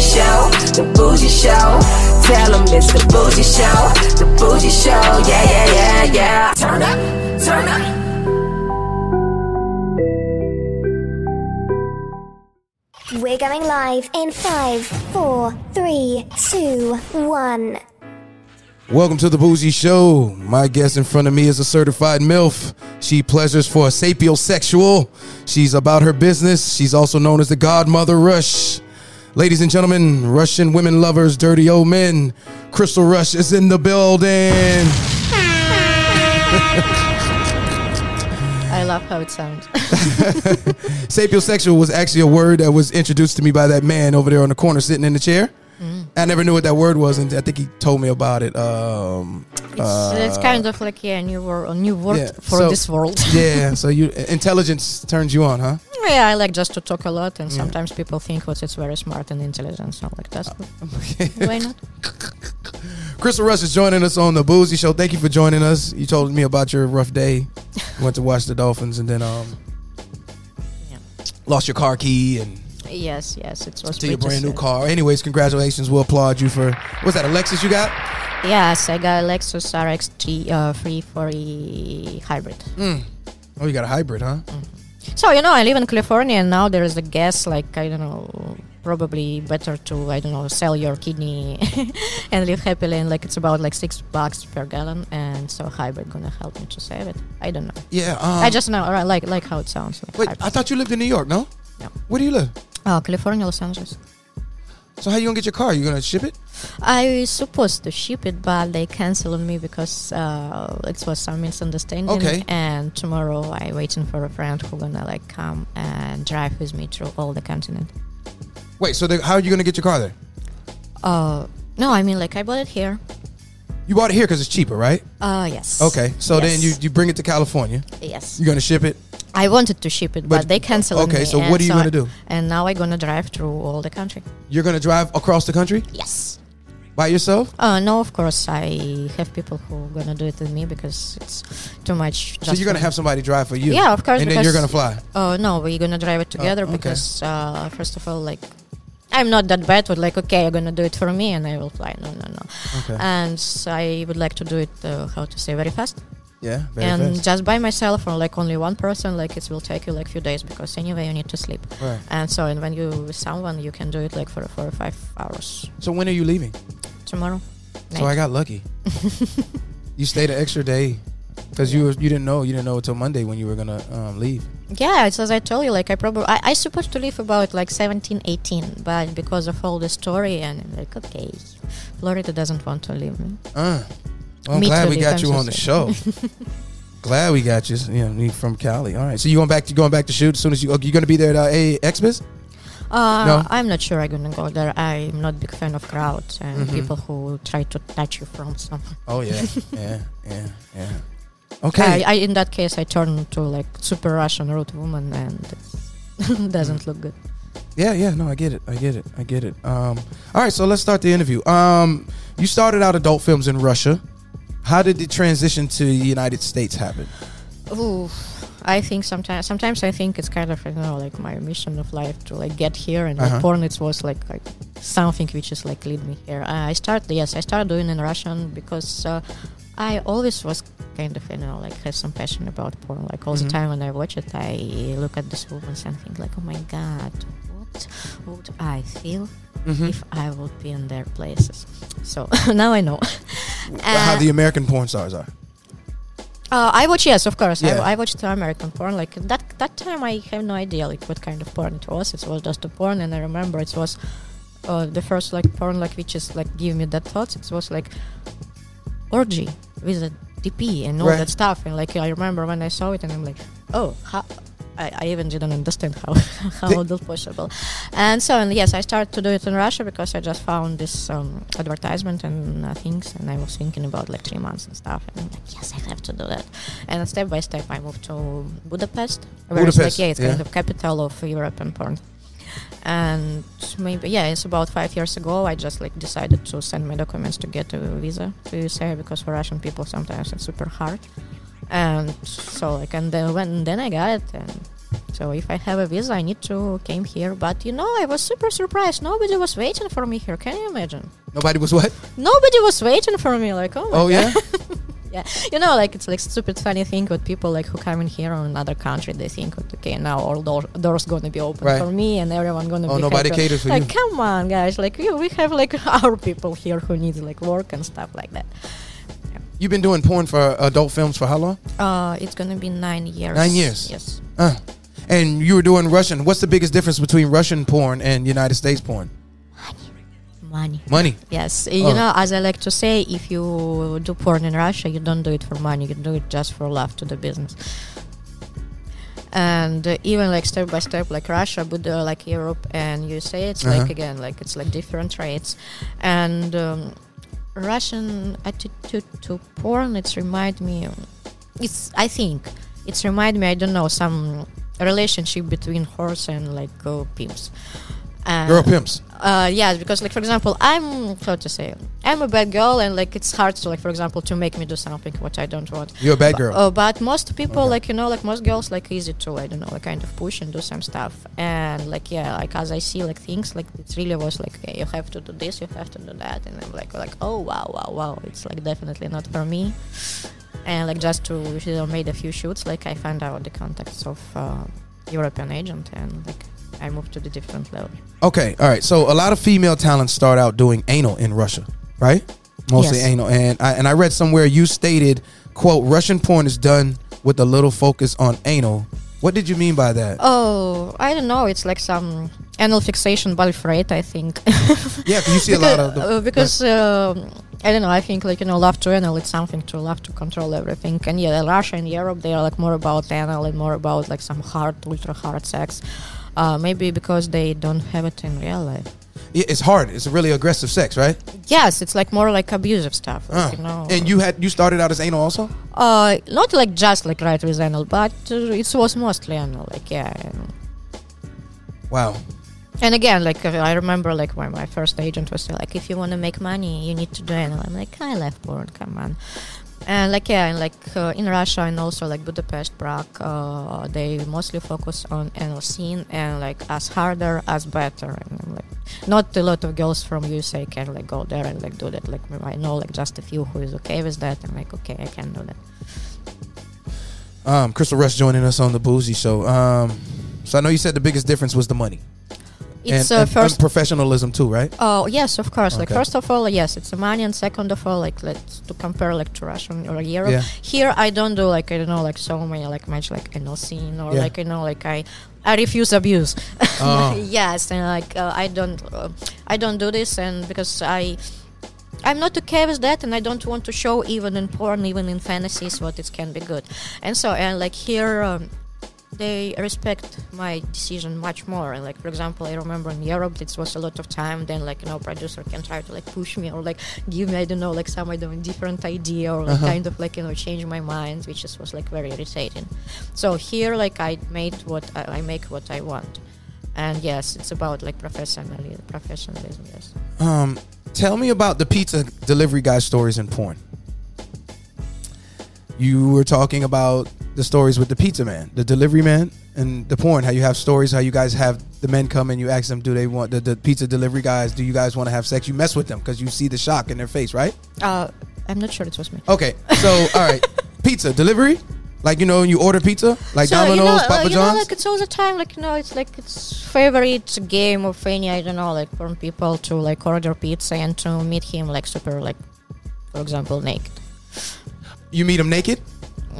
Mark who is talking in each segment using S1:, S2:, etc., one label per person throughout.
S1: bougie show, the bougie show. Tell them it's the bougie show, the bougie show. Yeah, yeah, yeah, yeah. Turn up, turn up.
S2: We're going live in five, four, three, two, one.
S3: Welcome to the Bougie Show. My guest in front of me is a certified MILF. She pleasures for a sapiosexual. She's about her business. She's also known as the Godmother Rush. Ladies and gentlemen, Russian women lovers, dirty old men, Crystal Rush is in the building.
S4: I love how it sounds.
S3: Sapiosexual was actually a word that was introduced to me by that man over there on the corner sitting in the chair. I never knew what that word was, and I think he told me about it. Um,
S4: It's, it's kind of like yeah, a new word, a new word
S3: yeah,
S4: for
S3: so-
S4: this world.
S3: yeah, so you intelligence turns you on, huh?
S4: yeah, I like just to talk a lot, and
S3: Yeah.
S4: sometimes people think what it's very smart and intelligent. So like that's good. why not?
S3: Crystal Rush is joining us on the Bougie Show. Thank you for joining us. You told me about your rough day. Went to watch the Dolphins and then um
S4: Yeah.
S3: lost your car key and
S4: Yes, yes, it was
S3: to your brand new car. Anyways, congratulations. We'll applaud you for what's that, a Lexus you got?
S4: Yes, I got a Lexus RX T uh, 340 hybrid.
S3: Mm. Oh, you got a hybrid, huh?
S4: So you know, I live in California, and now there is a gas. Like I don't know, probably better to I don't know sell your kidney and live happily. And like it's about like six bucks per gallon, and so hybrid gonna help me to save it. I don't know.
S3: Yeah. Um,
S4: I just know like like how it sounds. Like
S3: wait.
S4: hybrid.
S3: I thought you lived in New York, no?
S4: No.
S3: Where do you live?
S4: Oh, California, Los Angeles.
S3: So how you gonna get your car? You gonna ship it?
S4: I was supposed to ship it, but they canceled on me because uh, it was some misunderstanding.
S3: Okay.
S4: And tomorrow I waiting for a friend who gonna like come and drive with me through all the continent.
S3: Wait. So they- how are you gonna get your car there?
S4: Uh, no, I mean like I bought it here.
S3: You bought it here because it's cheaper, right?
S4: Uh, yes.
S3: Okay. So then you you bring it to California.
S4: Yes.
S3: You're gonna ship it.
S4: I wanted to ship it, but,
S3: But-
S4: they canceled
S3: okay,
S4: me.
S3: so what are you
S4: I-
S3: gonna do?
S4: And now I'm gonna drive through all the country.
S3: You're gonna drive across the country
S4: Yes.
S3: by yourself.
S4: Uh, no, of course I have people who are gonna do it with me because it's too much.
S3: So you're gonna have somebody drive for you.
S4: Yeah, of course.
S3: And then you're gonna fly.
S4: Oh no, we're gonna drive it together
S3: okay.
S4: because uh, first of all, like I'm not that bad with like okay, you're gonna do it for me and I will fly. No, no, no.
S3: Okay.
S4: And so I would like to do it. Uh, how to say very fast.
S3: Yeah. Very
S4: and
S3: fast.
S4: just by myself or like only one person, like it will take you like few days because anyway you need to sleep.
S3: Right.
S4: And so and when you with someone, you can do it like for four or five hours
S3: So when are you leaving?
S4: tomorrow.
S3: So I got lucky. you stayed an extra day because you were, you didn't know you didn't know until Monday when you were gonna um, leave.
S4: Yeah, it's as I told you, like I probably I, I supposed to leave about like 17, 18, but because of all the story and I'm like okay, Florida doesn't want to leave me.
S3: Uh, well, I'm
S4: Me
S3: glad
S4: too,
S3: we got you on the show. glad we got you. You know, from Cali. All right. So you going back? You going back to shoot as soon as you? You gonna be there at uh, a Xmas?
S4: Uh,
S3: No?
S4: I'm not sure I'm gonna go there. I'm not big fan of crowds and
S3: Mhm.
S4: people who try to touch you from somewhere.
S3: Oh yeah, yeah, yeah, yeah. Okay.
S4: I, I in that case I turn to like super Russian rude woman and it doesn't look good.
S3: Yeah, yeah, no, I get it. I get it. I get it. Um, all right, so let's start the interview. Um, you started out adult films in Russia. How did the transition to the United States happen?
S4: Ooh, I think sometimes sometimes I think it's kind of you know like my mission of life to like get here and
S3: Uh-huh.
S4: like porn it was like like something which is like lead me here. Uh, I started yes I started doing in Russian because uh, I always was kind of you know like have some passion about porn. Like all
S3: Mhm.
S4: the time when I watch it, I look at these women and think like oh my god. What would I feel
S3: Mm-hmm.
S4: if I would be in their places? So now I know.
S3: How
S4: Uh,
S3: the American porn stars are.
S4: uh, I watch yes, of course.
S3: Yeah.
S4: I, I watched American porn. Like that that time, I have no idea like what kind of porn it was. It was just a porn, and I remember it was uh, the first like porn like which is like give me that thoughts. It was like orgy with a DP and all
S3: Right.
S4: that stuff. And like I remember when I saw it, and I'm like, oh, how. I, I even didn't understand how how that's possible, and so and yes, I started to do it in Russia because I just found this um, advertisement and uh, things, and I was thinking about like three months and stuff, and I'm like, yes, I have to do that, and step by step I moved to Budapest, where it's like yeah, it's
S3: yeah.
S4: kind of capital of European porn, and maybe yeah, it's about five years ago I just like decided to send my documents to get a visa to USA because for Russian people sometimes it's super hard, and so like and then when then I got it and So if I have a visa, I need to came here. But you know, I was super surprised. Nobody was waiting for me here. Can you imagine?
S3: Nobody was what?
S4: Nobody was waiting for me. Like, oh
S3: Oh
S4: god.
S3: yeah.
S4: yeah you know like it's like stupid funny thing with people like who come in here on another country they think okay now all door, doors gonna be open
S3: Right.
S4: for me and everyone gonna
S3: Oh,
S4: be
S3: nobody
S4: happy.
S3: caters for
S4: like
S3: you.
S4: come on guys like we, we have like our people here who needs like work and stuff like that
S3: You've been doing porn for adult films for how long?
S4: uh it's gonna be nine years
S3: Nine years.
S4: yes
S3: Uh. And you were doing Russian. What's the biggest difference between Russian porn and United States porn?
S4: money
S3: Money.
S4: yes you
S3: Oh.
S4: know as i like to say if you do porn in russia you don't do it for money you do it just for love to the business and uh, even like step by step like russia but uh, like europe and usa it's
S3: Uh-huh.
S4: like again like it's like different rates and um, russian attitude to porn it's remind me it's i think it's remind me i don't know some relationship between horse and like uh, pimps and
S3: Girl pimps.
S4: uh yeah because like for example i'm how to say i'm a bad girl and like it's hard to like for example to make me do something what i don't want
S3: You're a bad girl.
S4: uh, but most people,
S3: Okay.
S4: like you know, like most girls, like easy to I don't know, like kind of push and do some stuff. And like yeah, like as I see like things, like it really was like okay, you have to do this, you have to do that, and I'm like like oh wow wow wow, it's like definitely not for me. And like just to you know, made a few shoots, like I found out the contacts of uh, European agent, and like I moved to the different level.
S3: Okay, all right. So a lot of female talents start out doing anal in Russia, right? Mostly
S4: Yes.
S3: anal, and I, and I read somewhere you stated, "quote Russian porn is done with a little focus on anal." What did you mean by that?
S4: Oh, I don't know. It's like some anal fixation bulk rate, I think.
S3: yeah, you see a lot of the,
S4: uh, because um, I don't know. I think like you know, love to anal. It's something to love to control everything. And yeah, in Russia and Europe, they are like more about anal and more about like some hard, ultra hard sex. Uh, maybe because they don't have it in real life.
S3: Yeah, it's hard. It's really aggressive sex, right?
S4: Yes, it's like more like abusive stuff. like,
S3: Uh,
S4: you know.
S3: And you had you started out as anal also?
S4: uh, not like just like right with anal, but uh, it was mostly anal. Like yeah. and-
S3: Wow.
S4: And again, like uh, I remember, like when my first agent was like, "If you want to make money, you need to do anal." I'm like, "I left porn, come on." And like yeah, and like uh, in Russia and also like Budapest, Prague, uh, they mostly focus on anal scene and like as harder as better. And like, not a lot of girls from USA can like go there and like do that. Like I know like just a few who is okay with that. I'm like, okay, I can do that.
S3: Um, Crystal Rush joining us on the Bougie Show. Um, so I know you said the biggest difference was the money
S4: It's
S3: and,
S4: uh,
S3: and-
S4: first
S3: and professionalism too, right?
S4: Oh yes, of course. Like first of all, yes, it's a money, and second of all, like let's to compare like to Russian or Europe.
S3: Yeah.
S4: Here, I don't do like I don't know like so many like much like anal scene or
S3: Yeah.
S4: like you know like I I refuse abuse.
S3: Oh.
S4: yes, and like uh, I don't uh, I don't do this, and because I. I'm not okay with that, and I don't want to show even in porn, even in fantasies, what it can be good. And so, and like here, um, they respect my decision much more. And like for example, I remember in Europe, it was a lot of time. Then like you know, producer can try to like push me or like give me I don't know like some I don't different idea or like
S3: Uh-huh.
S4: kind of like you know change my mind, which is, was like very irritating. So here, like I made what I, I make what I want. And yes, it's about like professionalism. Professionalism, yes.
S3: Um, tell me about the pizza delivery guy stories in porn. You were talking about the stories with the pizza man, the delivery man, and the porn. How you have stories, how you guys have the men come and you ask them, do they want the, the pizza delivery guys? Do you guys want to have sex? You mess with them because you see the shock in their face, right?
S4: Uh, I'm not sure it was me.
S3: Okay, so all right, pizza delivery, like you know, you order pizza, like
S4: so,
S3: Domino's,
S4: you know,
S3: Papa
S4: uh, you know, like it's all the time, like you know, it's like it's favorite game of any I don't know, like from people to like order pizza and to meet him like super like, for example, naked.
S3: you meet him naked,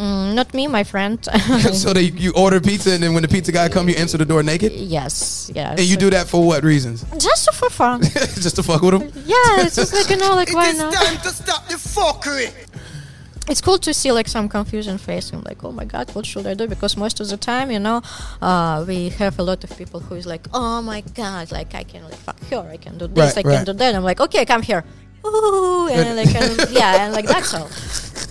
S4: Mm, not me, my friend.
S3: so they you order pizza, and then when the pizza guy come, you answer the door naked,
S4: yes, yes.
S3: and you do that for what reasons?
S4: just for fun.
S3: Just to fuck with them.
S4: yeah, it's just like you know, like why not?
S5: It is time to stop the fuckery.
S4: it's cool to see like some confusion face i'm like oh my god what should i do because most of the time you know uh, we have a lot of people who is like oh my god like i can like fuck her i can do this
S3: Right,
S4: i
S3: right.
S4: can do that i'm like okay come here Ooh, and like and, yeah and like that's all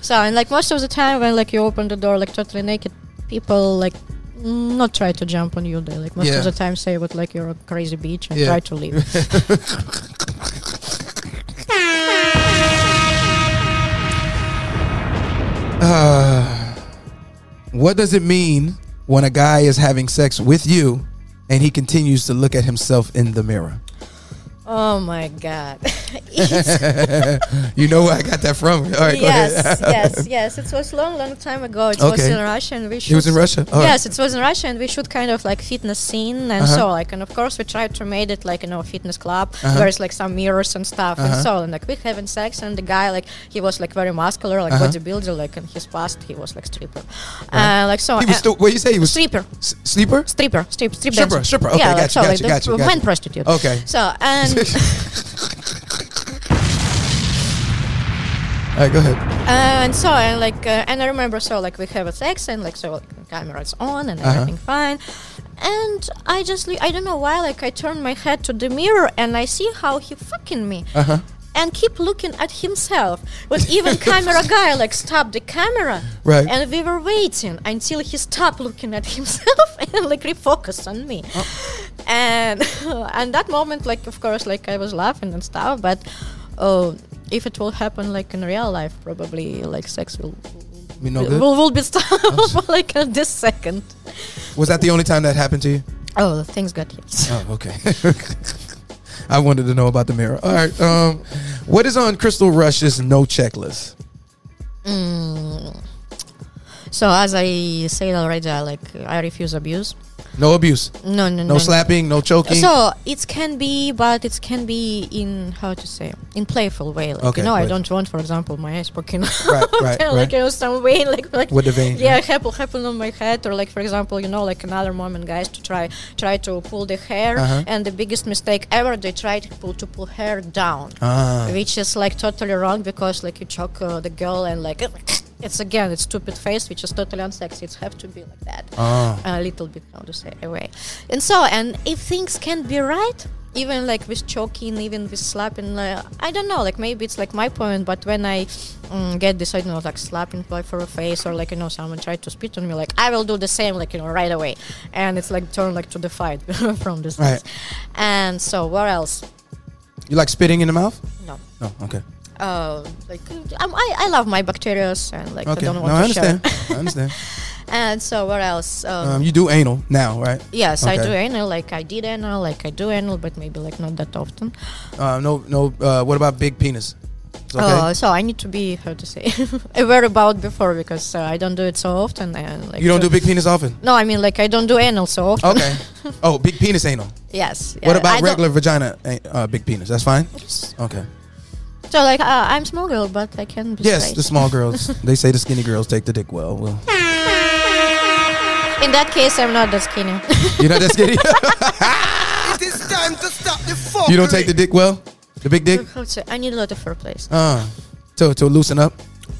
S4: so and like most of the time when like you open the door like totally naked people like not try to jump on you they like most
S3: Yeah.
S4: of the time say what like you're a crazy bitch and
S3: Yeah.
S4: try to leave
S3: Uh, what does it mean when a guy is having sex with you and he continues to look at himself in the mirror?
S4: Oh my god.
S3: You know where I got that from. All right, go
S4: yes,
S3: ahead.
S4: yes, yes. It was long, long time ago. It was in Russia, and we
S3: He was in Russia? Oh.
S4: Yes, it was in Russia, and we shoot kind of like fitness scene, and
S3: Uh-huh.
S4: so like, and of course we tried to make it like you know fitness club.
S3: Uh-huh.
S4: There's like some mirrors and stuff, and
S3: Uh-huh.
S4: so and like we having sex, and the guy like he was like very muscular, like
S3: Uh-huh.
S4: bodybuilder, like in his past he was like stripper, uh, like so.
S3: He was
S4: uh,
S3: still, what you say? He was
S4: stripper.
S3: s- sleeper?
S4: Stripper, strip, strip
S3: Stripper, stripper. Okay,
S4: yeah, like,
S3: gotcha,
S4: so, like
S3: gotcha,
S4: the
S3: gotcha,
S4: f-
S3: gotcha.
S4: man prostitute.
S3: Okay.
S4: So and
S3: All right, go ahead.
S4: Uh, and so and like uh, and I remember so like we have a sex and like so like, camera's on and
S3: Uh-huh.
S4: everything fine, and I just I don't know why like I turn my head to the mirror and I see how he fucking me.
S3: Uh-huh.
S4: And keep looking at himself. But even camera guy like stopped the camera,
S3: Right.
S4: And we were waiting until he stopped looking at himself and like refocused on me.
S3: Oh.
S4: And and that moment, like of course, like I was laughing and stuff. But oh, if it will happen like in real life, probably like sex will
S3: know
S4: will,
S3: good.
S4: will, will be stopped oh, like at this second.
S3: Was that the only time that happened to you?
S4: Oh, things got hit.
S3: Oh, okay. I wanted to know about the mirror. All right. Um, what is on Crystal Rush's no checklist?
S4: Mm. So as I said already, I like I refuse abuse.
S3: No abuse.
S4: No, no, no.
S3: No slapping. No choking.
S4: So it can be, but it can be in how to say in playful way. Like
S3: Okay,
S4: you know, I don't want, for example, my eyes poking
S3: Right, right,
S4: like
S3: right.
S4: you know some way like like
S3: With the vein,
S4: Yeah,
S3: right.
S4: happen happen on my head, or like for example, you know, like another moment, guys, to try try to pull the hair,
S3: Uh-huh.
S4: and the biggest mistake ever, they try to pull to pull hair down,
S3: Ah.
S4: which is like totally wrong because like you choke uh, the girl and like. It's again, it's stupid face, which is totally unsexy. It have to be like that
S3: Ah.
S4: a little bit how to say away and so and if things can be right even like with choking even with slapping uh, i don't know like maybe it's like my point but when i mm, get this i don't know like slapping like for a face or like you know someone tried to spit on me like i will do the same like you know right away and it's like turn like to the fight from this
S3: Right.
S4: and so what else
S3: You like spitting in the mouth?
S4: no
S3: No. Okay.
S4: Uh, like um, I, I love my bacteria and like
S3: Okay.
S4: i don't
S3: No,
S4: want
S3: I
S4: to share
S3: understand. I understand.
S4: and so what else um,
S3: Um, you do anal now, right?
S4: Yes, I do anal. Like I did anal. Like I do anal, but maybe like not that often.
S3: Uh, no, no. Uh, what about big penis? Okay.
S4: Uh, so I need to be how to say aware about before because uh, I don't do it so often. And like
S3: you don't
S4: so-
S3: do big penis often.
S4: No, I mean like I don't do anal so often.
S3: Okay. oh, big penis anal.
S4: yes.
S3: what about
S4: I
S3: regular vagina? uh, big penis. That's fine. Okay.
S4: So like uh, I'm small girl, but I can be
S3: Yes,
S4: straight.
S3: the small girls. they say the skinny girls take the dick well. Well,
S4: In that case, I'm not that skinny.
S3: you're not that skinny.
S5: It is time to stop the fuckery.
S3: you don't take the dick well. The big dick.
S4: How to say? I need a lot of foreplay.
S3: Uh, to to loosen up.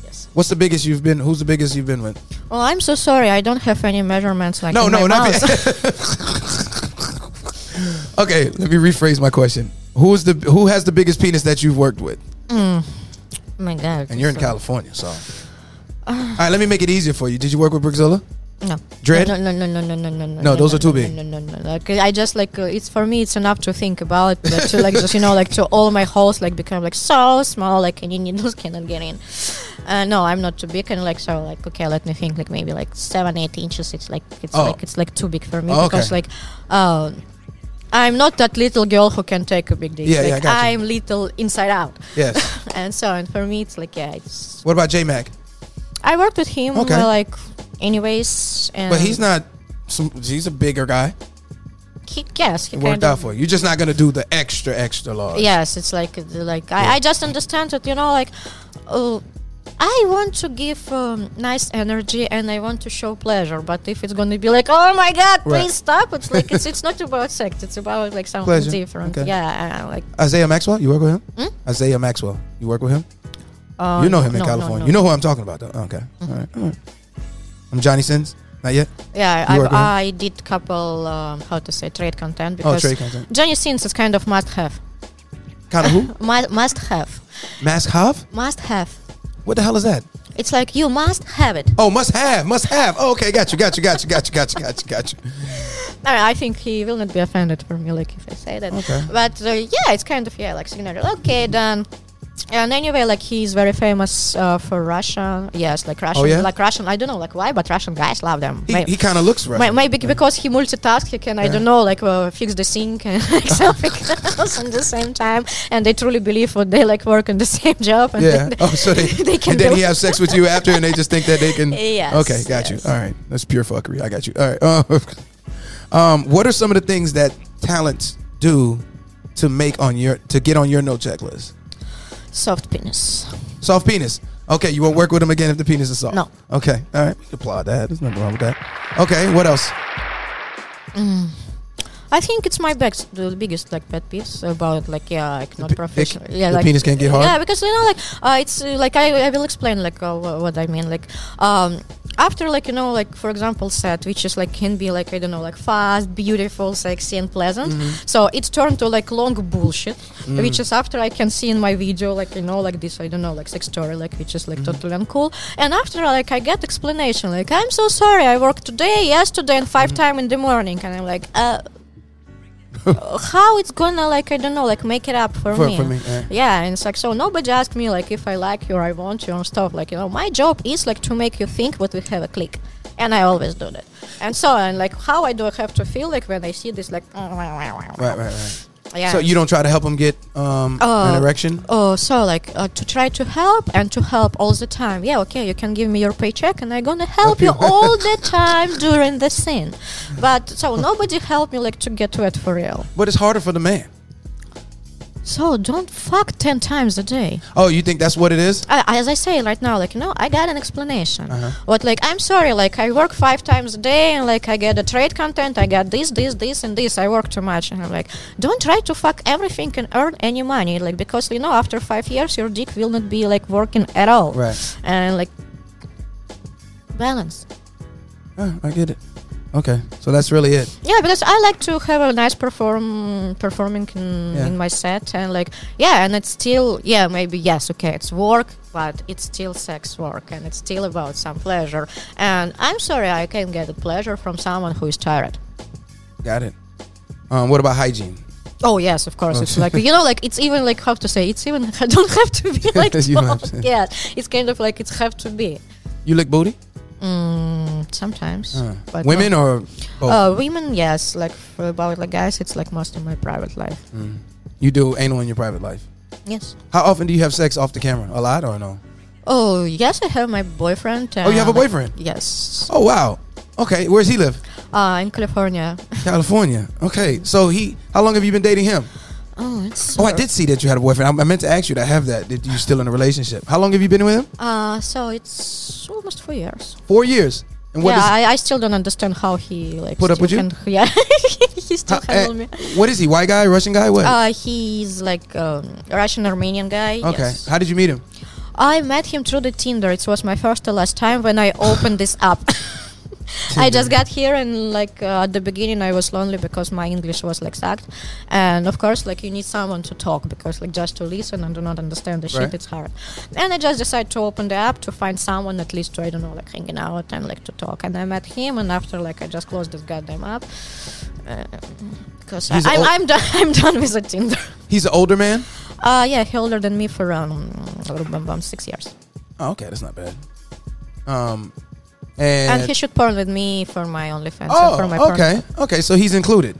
S4: Yes.
S3: What's the biggest you've been? Who's the biggest you've been with?
S4: Well, I'm so sorry. I don't have any measurements like that.
S3: No,
S4: in
S3: no,
S4: my
S3: not
S4: mouth.
S3: Okay, let me rephrase my question. Who is the who has the biggest penis that you've worked with?
S4: Oh my God.
S3: And you're in
S4: so-
S3: California, so. All right, let me make it easier for you. Did you work with Brickzilla?
S4: No.
S3: Dredd?
S4: No, no, no, no, no, no, no, no.
S3: No, those
S4: no,
S3: are too
S4: no,
S3: big.
S4: No, no, no. Like I just like uh, it's for me. It's enough to think about. But to like just you know like to all my holes like become like so small like any needles cannot get in. Uh, no, I'm not too big and like so like okay. Let me think. Like maybe like seven, eight inches. It's like it's
S3: Oh.
S4: like it's like too big for me
S3: Oh,
S4: because
S3: okay.
S4: like. Uh, I'm not that little girl who can take a big dick.
S3: Yeah, yeah, I
S4: like,
S3: got you.
S4: I'm little inside out,
S3: Yes.
S4: and so and for me it's like yeah, it's.
S3: what about J Mac?
S4: I worked with him
S3: Okay.
S4: uh, like, anyways, and
S3: But he's not. Some, he's a bigger guy.
S4: He, yes, he
S3: It worked out for you. You're just not gonna do the extra, extra large.
S4: Yes, it's like like I,
S3: Yeah.
S4: I just understand that you know like, uh, I want to give um, nice energy and I want to show pleasure. But if it's gonna be like, oh my god,
S3: Right.
S4: please stop! It's like it's it's not about sex. It's about like something
S3: Pleasure.
S4: different.
S3: Okay.
S4: Yeah, uh, like
S3: Isaiah Maxwell. You work with him?
S4: Hmm?
S3: Isaiah Maxwell. You work with him?
S4: uh,
S3: you know him in
S4: no, no,
S3: California.
S4: no.
S3: You know who I'm talking about, though. Okay. All right. All right. I'm Johnny Sins. Not yet.
S4: Yeah, I,
S3: work with him?
S4: I did couple um, how to say trade content
S3: Oh,
S4: because
S3: trade content.
S4: Johnny Sins is kind of must have.
S3: Kind of who?
S4: Must have.
S3: Mask Hav?
S4: Must have.
S3: What the hell is that?
S4: It's like you must have it.
S3: Oh, must have, must have. Oh, okay, got you, got you, got you, got you, got you, got you, got you.
S4: I, think he will not be offended for me, like if I say that.
S3: Okay.
S4: But uh, yeah, it's kind of yeah, like signature. Okay, done. And anyway, like he's very famous uh, for Russia. Yes, like Russian,
S3: Oh, yeah?
S4: like Russian. I don't know, like why, but Russian guys love them.
S3: He, he kind of looks Russian.
S4: maybe because he multitasks, he can I don't know, like uh, fix the sink and like something else at the same time, and they truly believe what they like work in the same job. And
S3: Yeah.
S4: they-
S3: Oh, so they,
S4: they can
S3: and then he has sex with you after, and they just think that they can.
S4: Yes,
S3: Okay, got
S4: yes.
S3: you. All right, that's pure fuckery. I got you. All right. Uh, um, what are some of the things that talents do to make on your to get on your no checklist?
S4: Soft penis.
S3: Soft penis. Okay, you won't work with him again if the penis is soft.
S4: No.
S3: Okay. All right. We can applaud that. There's nothing wrong with that. Okay. What else?
S4: I think it's my best, the biggest like pet peeves about like yeah, like not professional.
S3: it-
S4: yeah,
S3: the
S4: like,
S3: penis can't get hard?
S4: Yeah, because you know, like uh, it's uh, like I, I will explain like uh, what I mean. Like um, after like you know, like for example, set which is like can be like I don't know, like fast, beautiful, sexy, and pleasant.
S3: Mm-hmm.
S4: So it's turned to like long bullshit,
S3: Mm.
S4: which is after I can see in my video like you know like this I don't know like sex story like which is like
S3: Mm-hmm.
S4: totally uncool. And after like I get explanation like I'm so sorry I worked today, yesterday, and 5
S3: Mm-hmm.
S4: time in the morning, and I'm like uh how it's gonna like I don't know like make it up for,
S3: For-
S4: me.
S3: for me, yeah.
S4: Yeah, and it's like so nobody asked me like if I like you or I want you and stuff. Like you know, my job is like to make you think, but we have a click, and I always do that. And so and like how I do I have to feel like when I see this like
S3: Right. Right. Right.
S4: Yeah.
S3: So you don't try to help him get um,
S4: Uh,
S3: an erection?
S4: Oh, so like uh, to try to help and to help all the time. Yeah, okay, you can give me your paycheck and I'm gonna help you all the time during the scene. But so nobody helped me like to get wet for real.
S3: But it's harder for the man.
S4: So don't fuck ten times a day.
S3: Oh, you think that's what it is?
S4: I, as I say right now, like you know, I got an explanation.
S3: Uh-huh.
S4: What like I'm sorry, like I work five times a day, and like I get the trade content, I got this, this, this, and this. I work too much, and I'm like, don't try to fuck everything and earn any money, like because you know after five years your dick will not be like working at all.
S3: Right.
S4: And like balance.
S3: Oh, I get it. Okay, so that's really it.
S4: Yeah, because I like to have a nice perform performing in,
S3: Yeah.
S4: in my set, and like yeah, and it's still yeah maybe yes okay it's work, but it's still sex work, and it's still about some pleasure. And I'm sorry I can't get the pleasure from someone who is tired.
S3: Got it. Um, what about hygiene?
S4: Oh yes, of course.
S3: Oh.
S4: It's like you know, like it's even like how to say. It's even I don't have to be like
S3: You don't have
S4: told.
S3: to.
S4: Yeah, it's kind of like it's have to be.
S3: You lick booty?
S4: Mm, sometimes,
S3: Uh,
S4: but
S3: women
S4: not-
S3: or both?
S4: Uh, women, yes. Like for about like guys, it's like most of my private life.
S3: Mm. You do anal in your private life.
S4: Yes.
S3: How often do you have sex off the camera? A lot or no?
S4: Oh yes, I have my boyfriend.
S3: Oh, you have a boyfriend?
S4: Yes.
S3: Oh wow. Okay, where's he live?
S4: Uh, in California.
S3: California. Okay, so he. How long have you been dating him?
S4: Oh, it's.
S3: Oh, I did see that you had a boyfriend. I, I meant to ask you to have that. Did you still in a relationship? How long have you been with him?
S4: Uh, so it's almost four years.
S3: Four years. And what
S4: yeah, I, I still don't understand how he like
S3: Put up with you?
S4: can- yeah, he still
S3: how- eh,
S4: me.
S3: what is he? White guy? Russian guy? What?
S4: Uh, he's like um, Russian Armenian guy.
S3: okay.
S4: yes.
S3: How did you meet him?
S4: I met him through the Tinder. It was my first and last time when I opened this app. I just got here and like uh, at the beginning I was lonely because my English was like sucked, and of course like you need someone to talk because like just to listen and do not understand the shit it's hard. And I just decided to open the app to find someone at least to I don't know like hanging out and like to talk. And I met him, and after like I just closed this goddamn app uh, because I,
S3: He's
S4: I'm I'm done I'm done with the Tinder.
S3: He's an older man.
S4: Uh yeah, he older than me for um, um six years.
S3: Oh, okay, that's not bad. Um, and,
S4: and he should porn with me for my OnlyFans
S3: oh,
S4: for my porn.
S3: okay, okay, so he's included.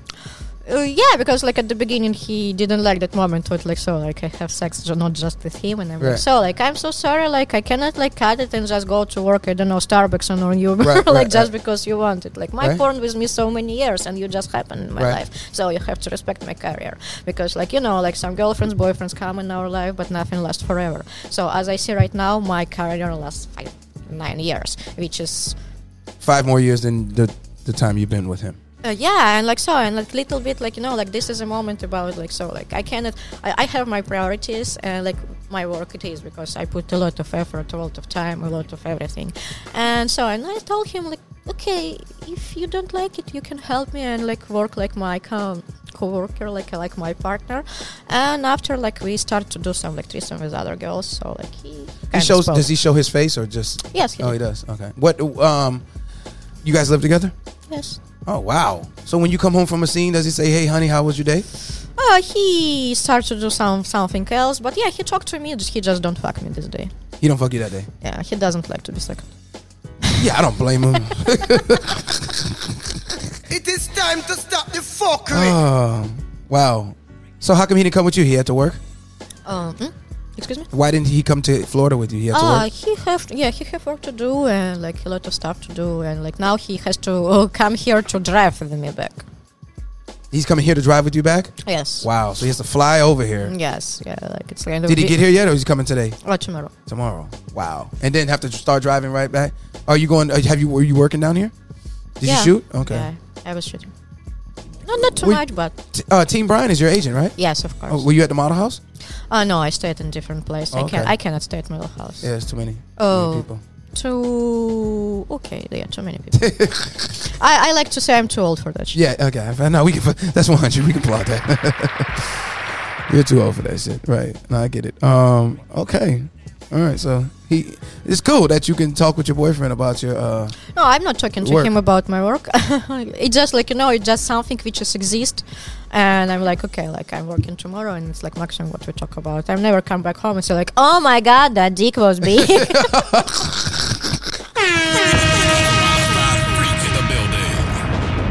S4: Uh, yeah, because like at the beginning he didn't like that moment with like so like I have sex not just with him and I'm
S3: Right.
S4: so like I'm so sorry like I cannot like cut it and just go to work I don't know Starbucks or Uber
S3: Right,
S4: like
S3: right,
S4: just because you want it. Like my porn with me so many years and you just happened in my life. So you have to respect my career. Because like you know like some girlfriends boyfriends come in our life but nothing lasts forever. So as I see right now my career lasts five nine years which is
S3: Five more years than the the time you've been with him.
S4: uh, yeah, and like so, and like little bit, like you know, like this is a moment about like so, like I cannot, I, I have my priorities and like my work it is because I put a lot of effort, a lot of time, a lot of everything, and so and I told him like, okay, if you don't like it, you can help me and like work like my co co-worker, like like my partner, and after like we start to do some like threesome with other girls, so like he
S3: He shows. Does he show his face or just?
S4: Yes, he
S3: Oh, he does. Okay. What? Um, you guys live together?
S4: yes.
S3: Oh wow. So when you come home from a scene, does he say, "Hey, honey, how was your day"?
S4: Uh, he started to do some something else, but yeah, he talked to me. He just don't fuck me this day.
S3: He don't fuck you that day.
S4: Yeah, he doesn't like to be second.
S3: Yeah, I don't blame him.
S5: It is time to stop the fuckery.
S3: oh, wow. So how come he didn't come with you? He had to work.
S4: Um, hmm? excuse me.
S3: Why didn't he come to Florida with you? He had to
S4: Ah,
S3: work.
S4: he have yeah he have work to do and like a lot of stuff to do and like now he has to uh, come here to drive with me back.
S3: He's coming here to drive with you back.
S4: Yes.
S3: Wow. So he has to fly over here.
S4: Yes. Yeah. Like it's kind of.
S3: Did he get here yet, or is he coming today?
S4: Oh, tomorrow.
S3: Tomorrow. Wow. And then have to start driving right back. Are you going? uh, Have you? Were you working down here? Did
S4: yeah.
S3: you shoot? Okay.
S4: Yeah, I was shooting. No, not too
S3: We-
S4: much, but
S3: T- uh, Team Brian is your agent, right?
S4: yes, of course.
S3: Oh, were you at the model house?
S4: Uh, no, I stayed in different place. I
S3: Okay.
S4: can I cannot stay at my house.
S3: Yeah, it's too many. too
S4: Oh.
S3: many people.
S4: Too okay. Yeah, too many people. I, I like to say I'm too old for that. Shit.
S3: Yeah. Okay. No, we can. That's one hundred. We can plot that. You're too old for that shit, right? No, I get it. Um. Okay. All right. So he. It's cool that you can talk with your boyfriend about your. uh
S4: No, I'm not talking to
S3: Work.
S4: him about my work. it's just like you know, it's just something which just exists, and I'm like, okay, like I'm working tomorrow, and it's like maximum what we talk about. I've never come back home and say like, oh my god, that dick was big.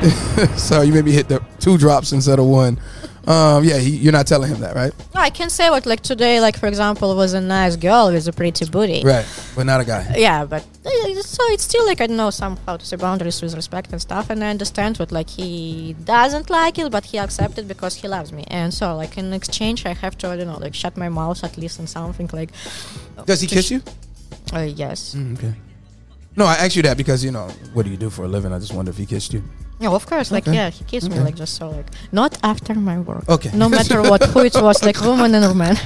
S3: So you maybe hit the two drops instead of one. Um. Yeah. He, you're not telling him that, right?
S4: no, I can say what like today, like for example, was a nice girl with a pretty booty.
S3: Right. But not a guy.
S4: Yeah, but uh, so it's still like I know somehow to say boundaries with respect and stuff, and I understand what like he doesn't like it, but he accepts it because he loves me, and so like in exchange, I have to I don't know like shut my mouth at least on something like.
S3: Does he kiss
S4: sh-
S3: you?
S4: Uh, yes.
S3: Mm, okay. No, I asked you that because you know what do you do for a living? I just wonder if he kissed you.
S4: Yeah, of course. Like
S3: Okay.
S4: yeah, he kissed me like just so like not after my work.
S3: Okay.
S4: No matter what, who it was, like woman and a man.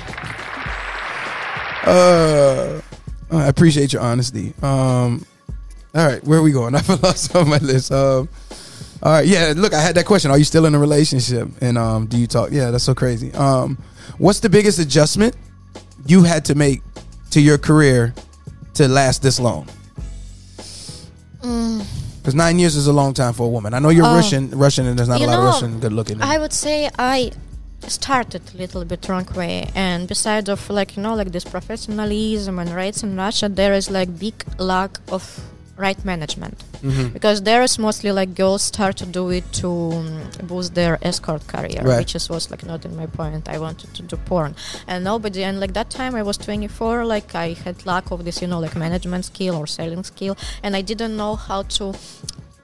S3: Uh, I appreciate your honesty. Um, all right, where are we going? I've lost on my list. Um, all right, yeah. Look, I had that question. Are you still in a relationship? And um, do you talk? Yeah, that's so crazy. Um, what's the biggest adjustment you had to make to your career to last this long? Because nine years is a long time for a woman. I know you're.
S4: Oh.
S3: Russian, Russian, and there's not
S4: You
S3: a lot of Russian good looking.
S4: I would say I started a little bit wrong way and besides of like you know like this professionalism and rights in russia there is like big lack of right management.
S3: Mm-hmm.
S4: because there is mostly like girls start to do it to um, boost their escort career
S3: Right.
S4: which is was like not in my point. I wanted to do porn. And nobody and like that time i was 24 like i had lack of this you know like management skill or selling skill. And i didn't know how to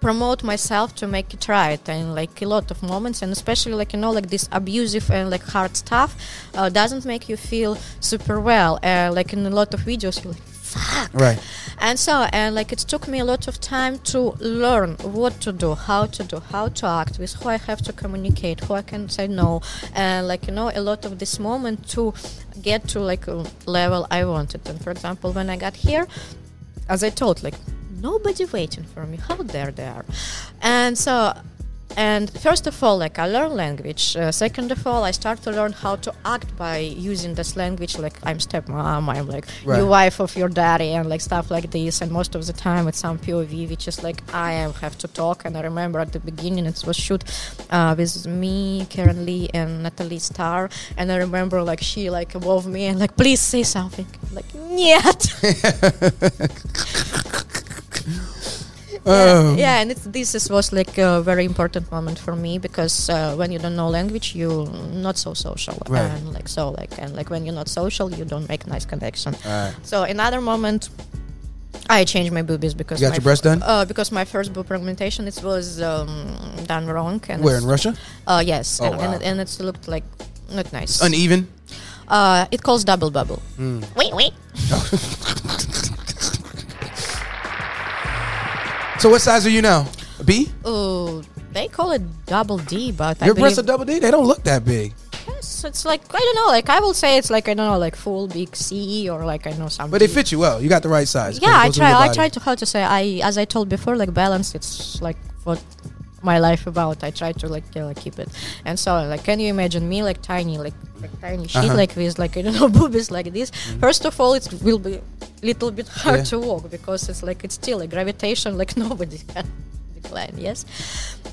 S4: promote myself to make it right. And like a lot of moments and especially like you know like this abusive and like hard stuff uh, doesn't make you feel super well. Uh, like in a lot of videos you're like fuck
S3: right.
S4: and so and like it took me a lot of time to learn what to do how to do how to act with who i have to communicate who i can say no and like you know a lot of this moment to get to like a level i wanted and for example when i got here as I told, like nobody waiting for me. How dare they are? And so, and first of all, like I learn language. Uh, second of all, I start to learn how to act by using this language. Like I'm stepmom, I'm like
S3: right.
S4: your wife of your daddy, and like stuff like this. And most of the time, it's some POV, which is like I have to talk. And I remember at the beginning, it was shoot uh, with me, Karen Lee, and Natalia Starr. And I remember like she like above me and like please say something. Like yet.
S3: Oh.
S4: yeah, and it's, this is, was like a very important moment for me because uh, when you don't know language, you're not so social,
S3: Right.
S4: and like so like and like when you're not social, you don't make nice connection.
S3: Right.
S4: So another moment, I changed my boobies because
S3: You got
S4: my
S3: your breast done?
S4: Uh, because my first boob augmentation it was um, done wrong. And
S3: Where in Russia?
S4: Uh, yes,
S3: Oh,
S4: and,
S3: wow.
S4: and, it, and it looked like not nice.
S3: Uneven.
S4: uh, it calls double bubble.
S3: Hmm.
S4: Wait, wait.
S3: So what size are you now? A B?
S4: Oh, they call it double D, but I
S3: Your breasts are double D. They don't look that big.
S4: Yes, it's like I don't know. Like I will say, it's like I don't know, like full big C or like I know something.
S3: But they fit you well. You got the right size.
S4: Yeah, I try. I try to how to say. I as I told before, like balance. It's like what my life about. I try to like yeah, like keep it. And so like, can you imagine me like tiny, like like tiny shit,
S3: Uh-huh.
S4: like with like I don't know boobies like this? First of all, it will be little bit hard
S3: Yeah.
S4: to walk because it's like it's still like gravitation. Like nobody can line, yes.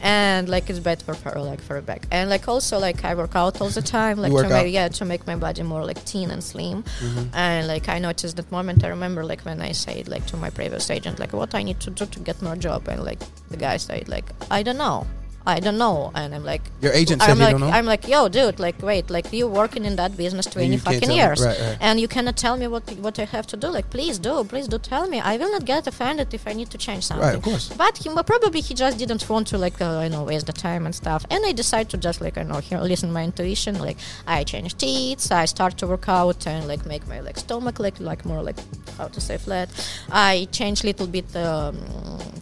S4: And like it's bad for like for back. And like also like I work out all the time, like to make yeah to make my body more like thin and slim.
S3: Mm-hmm.
S4: And like I noticed that moment. I remember like when I said like to my previous agent like what I need to do to get more job, and like the guy said like I don't know. I don't know, and I'm like,
S3: Your agent said
S4: I'm like,
S3: don't know?
S4: I'm like, yo, dude, like, wait, like, you working in that business twenty fucking years,
S3: Right, right.
S4: and you cannot tell me what what I have to do. Like, please do, please do tell me. I will not get offended if I need to change something.
S3: Right, of course.
S4: But he probably he just didn't want to like uh, I know waste the time and stuff. And I decided to just like I know listen my intuition. Like I change teeth, I start to work out and like make my like stomach like like more like how to say flat. I change little bit um,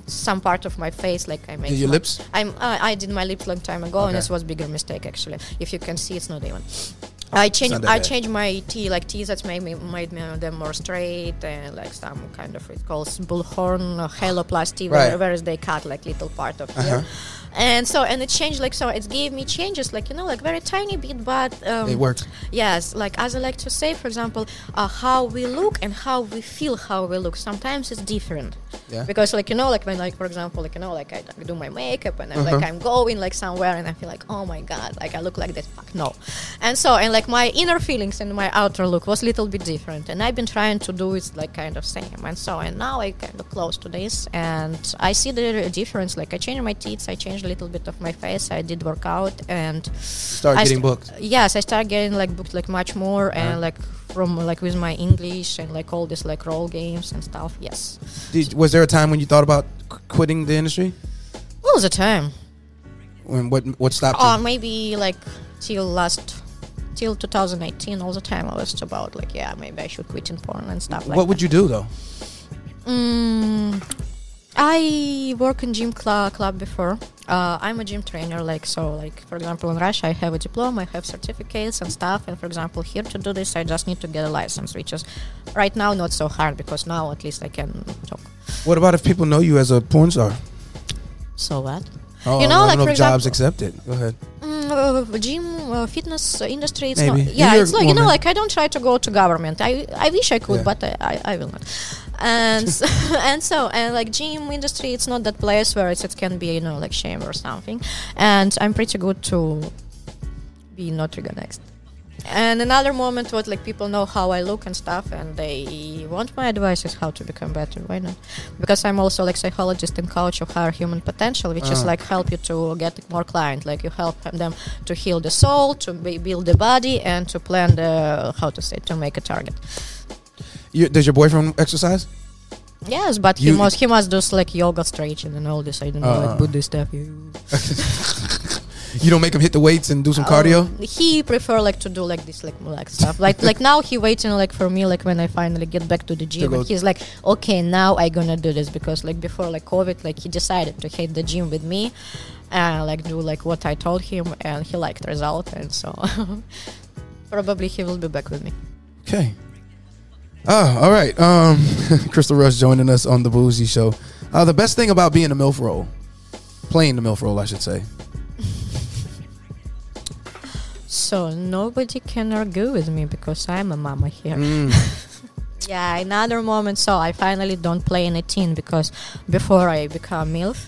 S4: some part of my face. Like I make
S3: your
S4: my-
S3: lips?
S4: I'm uh, I did my lips long time ago, and
S3: Okay.
S4: it was bigger mistake actually. If you can see, it's not even. I changed I changed my teeth like teeth that made me made me them more straight and like some kind of it calls bullhorn uh, cheiloplasty
S3: Right.
S4: where, whereas they cut like little part of
S3: Uh-huh.
S4: here. And so and it changed like so it gave me changes like you know like very tiny bit but um,
S3: It worked.
S4: Yes, like as I like to say, for example, uh, how we look and how we feel how we look. Sometimes it's different.
S3: Yeah.
S4: Because like you know, like when like for example, like you know, like I do my makeup and I'm
S3: Uh-huh.
S4: like I'm going like somewhere and I feel like oh my god, like I look like this. Fuck no. And so and like my inner feelings and my outer look was a little bit different. And I've been trying to do it like kind of same. And so and now I kind of close to this and I see the difference. Like I changed my teeth, I changed a little bit of my face. I did work out and
S3: Start
S4: I
S3: getting
S4: st-
S3: booked.
S4: Yes, I started getting like booked like much more
S3: Uh-huh.
S4: and like from like with my English and like all this like role games and stuff. Yes,
S3: Did, was there a time when you thought about qu- quitting the industry?
S4: all the time.
S3: When what what stopped
S4: Oh,
S3: you?
S4: maybe like till last till 2018. All the time I was about like yeah, maybe I should quit in porn and stuff like.
S3: what would you do though?
S4: Mm, I work in gym cl- club before. Uh, I'm a gym trainer, like so. Like for example, in Russia, I have a diploma, I have certificates and stuff. And for example, here to do this, I just need to get a license, which is right now not so hard because now at least I can talk.
S3: What about if people know you as a porn star?
S4: So what?
S3: Oh,
S4: You know,
S3: I
S4: like,
S3: know
S4: for
S3: jobs
S4: example-
S3: accept it. Go ahead.
S4: Mm, uh, gym, uh, fitness uh, industry. It's
S3: Maybe.
S4: not. Yeah,
S3: You're
S4: it's like you know, like I don't try to go to government. I I wish I could,
S3: Yeah.
S4: but I, I, I will not. And and so and like gym industry, it's not that place where it can be you know like shame or something. And I'm pretty good to be not recognized. And another moment what like people know how I look and stuff and they want my advice is how to become better. Why not? Because I'm also like psychologist and coach of higher human potential, which is
S3: Ah.
S4: like help you to get more client. Like you help them to heal the soul, to be, build the body, and to plan the how to say to make a target.
S3: You, does your boyfriend exercise?
S4: Yes, but
S3: You-
S4: he must he must do like yoga stretching and all this. I don't know
S3: Uh.
S4: like Buddhist stuff.
S3: You- don't make him hit the weights and do some cardio?
S4: Um, he prefer like to do like this like like stuff like like now he waiting like for me like when I finally get back to the gym
S3: go-
S4: and he's like okay now I gonna do this because like before like COVID like he decided to hit the gym with me and like do like what I told him and he liked the result and so probably he will be back with me.
S3: Okay. Oh, all right. Um, Crystal Rush joining us on the Bougie Show. Uh, the best thing about being a MILF role, playing the MILF role, I should say.
S4: So nobody can argue with me because I'm a mama here.
S3: Mm.
S4: Yeah, another moment. So I finally don't play in a teen because before I become MILF,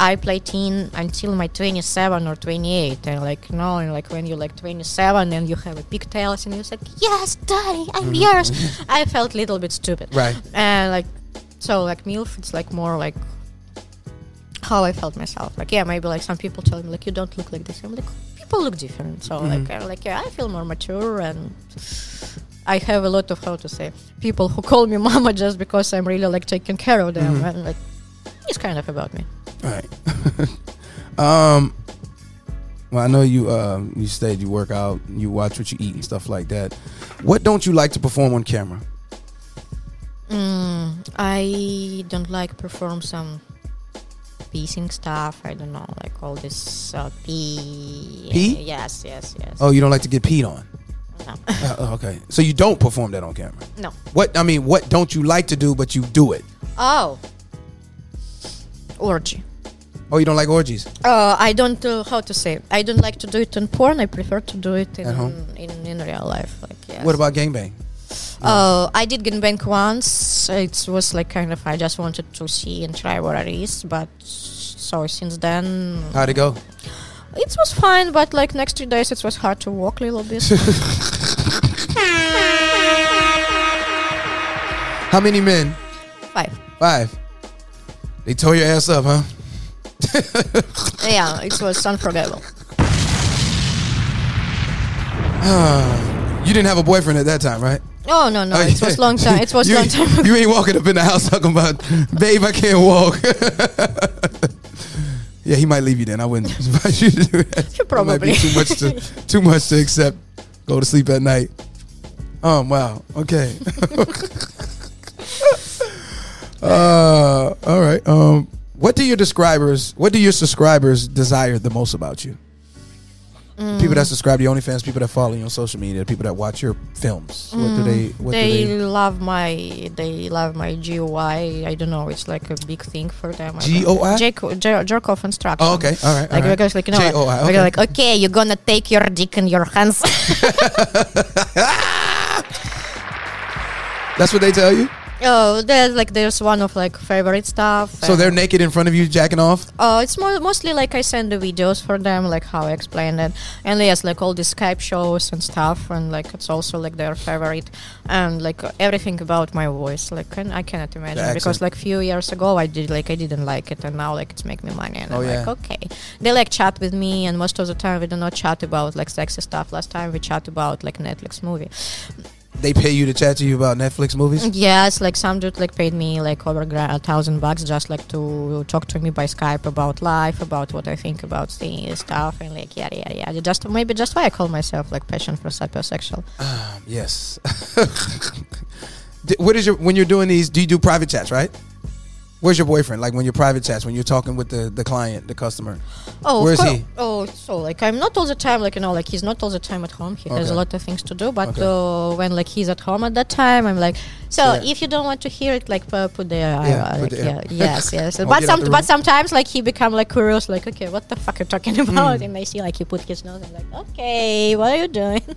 S4: I play teen until my 27 or 28. And like, you know, and like when you're like 27 and you have a pigtails and you're like, yes, daddy, I'm mm-hmm. yours. I felt a little bit stupid.
S3: Right.
S4: And like, so like MILF, it's like more like how I felt myself. Like, yeah, maybe like some people tell me like, you don't look like this. I'm like, people look different. So like, I'm like, yeah, I feel more mature and I have a lot of how to say people who call me mama just because I'm really like taking care of them mm-hmm. and like it's kind of about me.
S3: All right. um, well, I know you. Um, you said you work out, you watch what you eat and stuff like that. What don't you like to perform on camera?
S4: Mm, I don't like perform some piecing stuff. I don't know, like all this uh, pee.
S3: Pee?
S4: Yes, yes, yes.
S3: Oh, you don't like to get peed on.
S4: No.
S3: Uh, oh, okay, so you don't perform that on camera.
S4: no.
S3: What I mean, what don't you like to do, but you do it?
S4: Oh. Orgy.
S3: Oh, you don't like orgies?
S4: Uh, I don't uh, how to say. I don't like to do it in porn. I prefer to do it in
S3: At home?
S4: in, in real life. Like yes.
S3: What about gangbang?
S4: Uh, I did gangbang once. It was like kind of I just wanted to see and try what it is, but so since then
S3: How'd it go?
S4: it was fine, but like next three days it was hard to walk a little bit.
S3: How many men?
S4: Five.
S3: Five. They tore your ass up, huh?
S4: Yeah, it was unforgettable.
S3: You didn't have a boyfriend at that time, right?
S4: Oh no no,
S3: Oh,
S4: it
S3: yeah.
S4: was long time. It was
S3: you,
S4: long time. ago.
S3: You ain't walking up in the house talking about, babe, I can't walk. yeah, he might leave you then. I wouldn't advise you to do that. It might be
S4: Probably.
S3: too much to too much to accept. Go to sleep at night. Oh wow. Okay. Uh, all right. Um, what do your subscribers? What do your subscribers desire the most about you? People that subscribe to your OnlyFans, people that follow you on social media, people that watch your films. What do they? What
S4: they,
S3: do they?
S4: love my they love my GUI. I don't know. It's like a big thing for them.
S3: GOI?
S4: Jake- jer- jerk off instruction.
S3: Oh, okay. All right.
S4: Like
S3: all right.
S4: because like you know,
S3: J-O-I, okay.
S4: like okay, you're gonna take your dick in your hands.
S3: That's what they tell you.
S4: Oh, there's like there's one of like favorite stuff.
S3: So they're naked in front of you, jacking off.
S4: Oh, it's more, mostly like I send the videos for them, like how I explained it, and yes, like all the Skype shows and stuff, and like it's also like their favorite, and like everything about my voice, like I cannot imagine because like few years ago I did like I didn't like it, and now like it's make me money, and
S3: Oh,
S4: I'm
S3: yeah.
S4: like okay, they like chat with me, and most of the time we do not chat about like sexy stuff. Last time we chat about like Netflix movie.
S3: They pay you to chat to you about Netflix movies.
S4: Yes, like some dude like paid me like over a thousand bucks just like to talk to me by Skype about life, about what I think about stuff, and like yeah, yeah, yeah. Just maybe just why I call myself like passion for sapiosexual.
S3: Um, yes. What is your when you're doing these? Do you do private chats? Right. Where's your boyfriend? Like when you're private chats, when you're talking with the, the client, the customer.
S4: Oh,
S3: Where
S4: of
S3: is
S4: cour-
S3: he?
S4: Oh, so like I'm not all the time like you know like he's not all the time at home. He has a lot of things to do. But
S3: Okay.
S4: uh, when like he's at home at that time, I'm like, so
S3: Yeah.
S4: if you don't want to hear it, like pu- put the uh,
S3: Yeah,
S4: uh, like,
S3: the-
S4: yeah, yes yes. But some but sometimes like he become like curious, like okay, what the fuck are you talking about? And I see like he put his nose. I'm like, okay, what are you doing?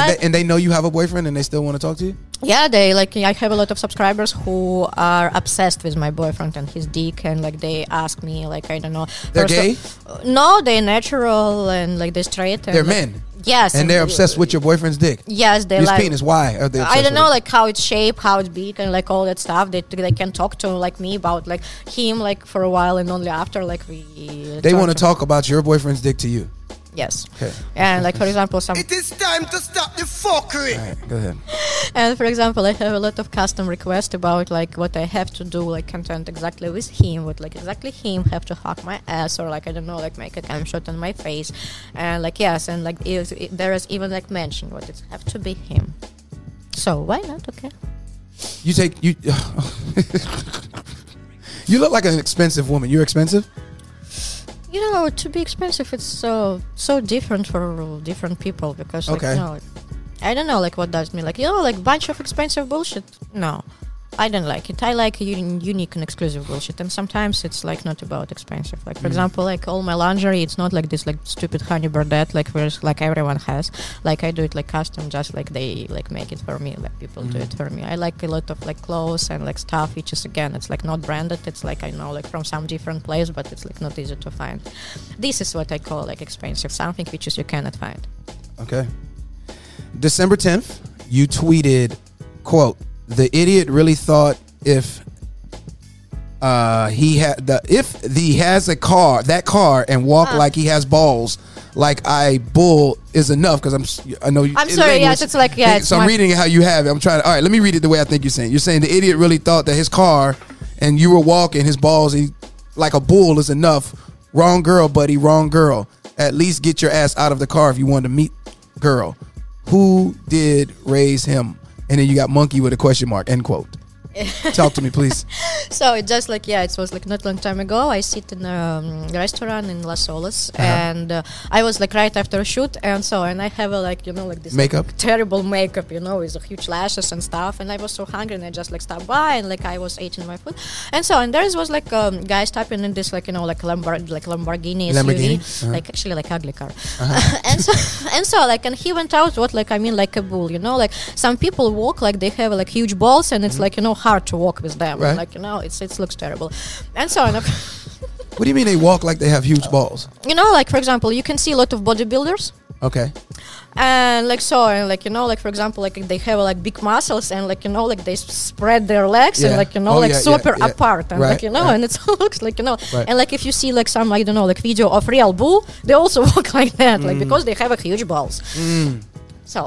S3: And they, and they know you have a boyfriend and they still want to talk to you.
S4: Yeah, they like I have a lot of subscribers who are obsessed with my boyfriend and his dick, and like they ask me like I don't know.
S3: They're gay?
S4: of- no, they're natural and like they're straight. And,
S3: They're
S4: like-
S3: men.
S4: Yes,
S3: And they're obsessed with your boyfriend's dick.
S4: Yes, they
S3: His
S4: like.
S3: penis. Why are they?
S4: I don't know, like how it's shaped, how it's big, and like all that stuff. They they can talk to like me about like him like for a while, and only after like we.
S3: They want to talk about your boyfriend's dick to you.
S4: Yes,
S3: Okay.
S4: and like for example, some
S5: It is time to stop the fuckery.
S3: All right. Go ahead.
S4: And for example, I have a lot of custom requests about like what I have to do, like content exactly with him, what like exactly him have to hug my ass or like I don't know, like make a cam shot on my face, and like yes, and like is, it, there is even like mention what it have to be him. So why not? Okay.
S3: You take you. you look like an expensive woman. You're expensive.
S4: You know, to be expensive, it's so so different for different people because like
S3: Okay.
S4: you know, I don't know like what does mean like you know like bunch of expensive bullshit. No, I don't like it. I like un- unique and exclusive bullshit, and sometimes it's like not about expensive. Like for
S3: Mm.
S4: example, like all my lingerie, it's not like this like stupid honey birdette like where's like everyone has. Like I do it like custom, just like they like make it for me. Like people do
S3: Mm.
S4: it for me. I like a lot of like clothes and like stuff, which is again, it's like not branded. It's like I know like from some different place, but it's like not easy to find. This is what I call like expensive, something which is you cannot find.
S3: Okay. December 10th, you tweeted, quote, the idiot really thought if uh he had the if he has a car that car and walk
S4: Ah.
S3: like he has balls like I bull is enough because I'm I know you
S4: I'm sorry,
S3: language-
S4: yes, it's like, yeah, it's
S3: so I'm reading it how you have it. I'm trying to, all right let me read it the way I think you're saying. You're saying the idiot really thought that his car and you were walking his balls he, like a bull is enough. Wrong girl buddy wrong girl. At least get your ass out of the car if you want to meet girl. Who did raise him and then you got monkey with a question mark end quote talk to me please
S4: So it just like yeah, it was like not long time ago. I sit in a um, restaurant in Las Olas, and uh, I was like right after a shoot, and so and I have a like you know like this like,
S3: Makeup?
S4: terrible makeup, you know, with a huge lashes and stuff. And I was so hungry, and I just like stopped by, and like I was eating my food, and so and there was like um, guy stopping in this like you know like Lamborghini, like Lamborghini,
S3: Lamborghini?
S4: SUV,
S3: Uh-huh.
S4: like actually like ugly car, and so and so like and he went out what like I mean like a bull, you know, like some people walk like they have like huge balls, and it's like you know hard to walk with them,
S3: Right.
S4: like you know it's it looks terrible, and so and.
S3: What do you mean they walk like they have huge balls?
S4: You know, like for example, you can see a lot of bodybuilders.
S3: Okay.
S4: and like so and like you know like for example like they have like big muscles and like you know like they spread their legs and like you know
S3: Oh,
S4: like
S3: yeah, yeah,
S4: super
S3: yeah.
S4: apart and
S3: Right,
S4: like you know
S3: right.
S4: and it looks like you know
S3: Right.
S4: and like if you see like some I don't know like video of real bull they also walk like that
S3: Mm.
S4: like because they have a huge balls so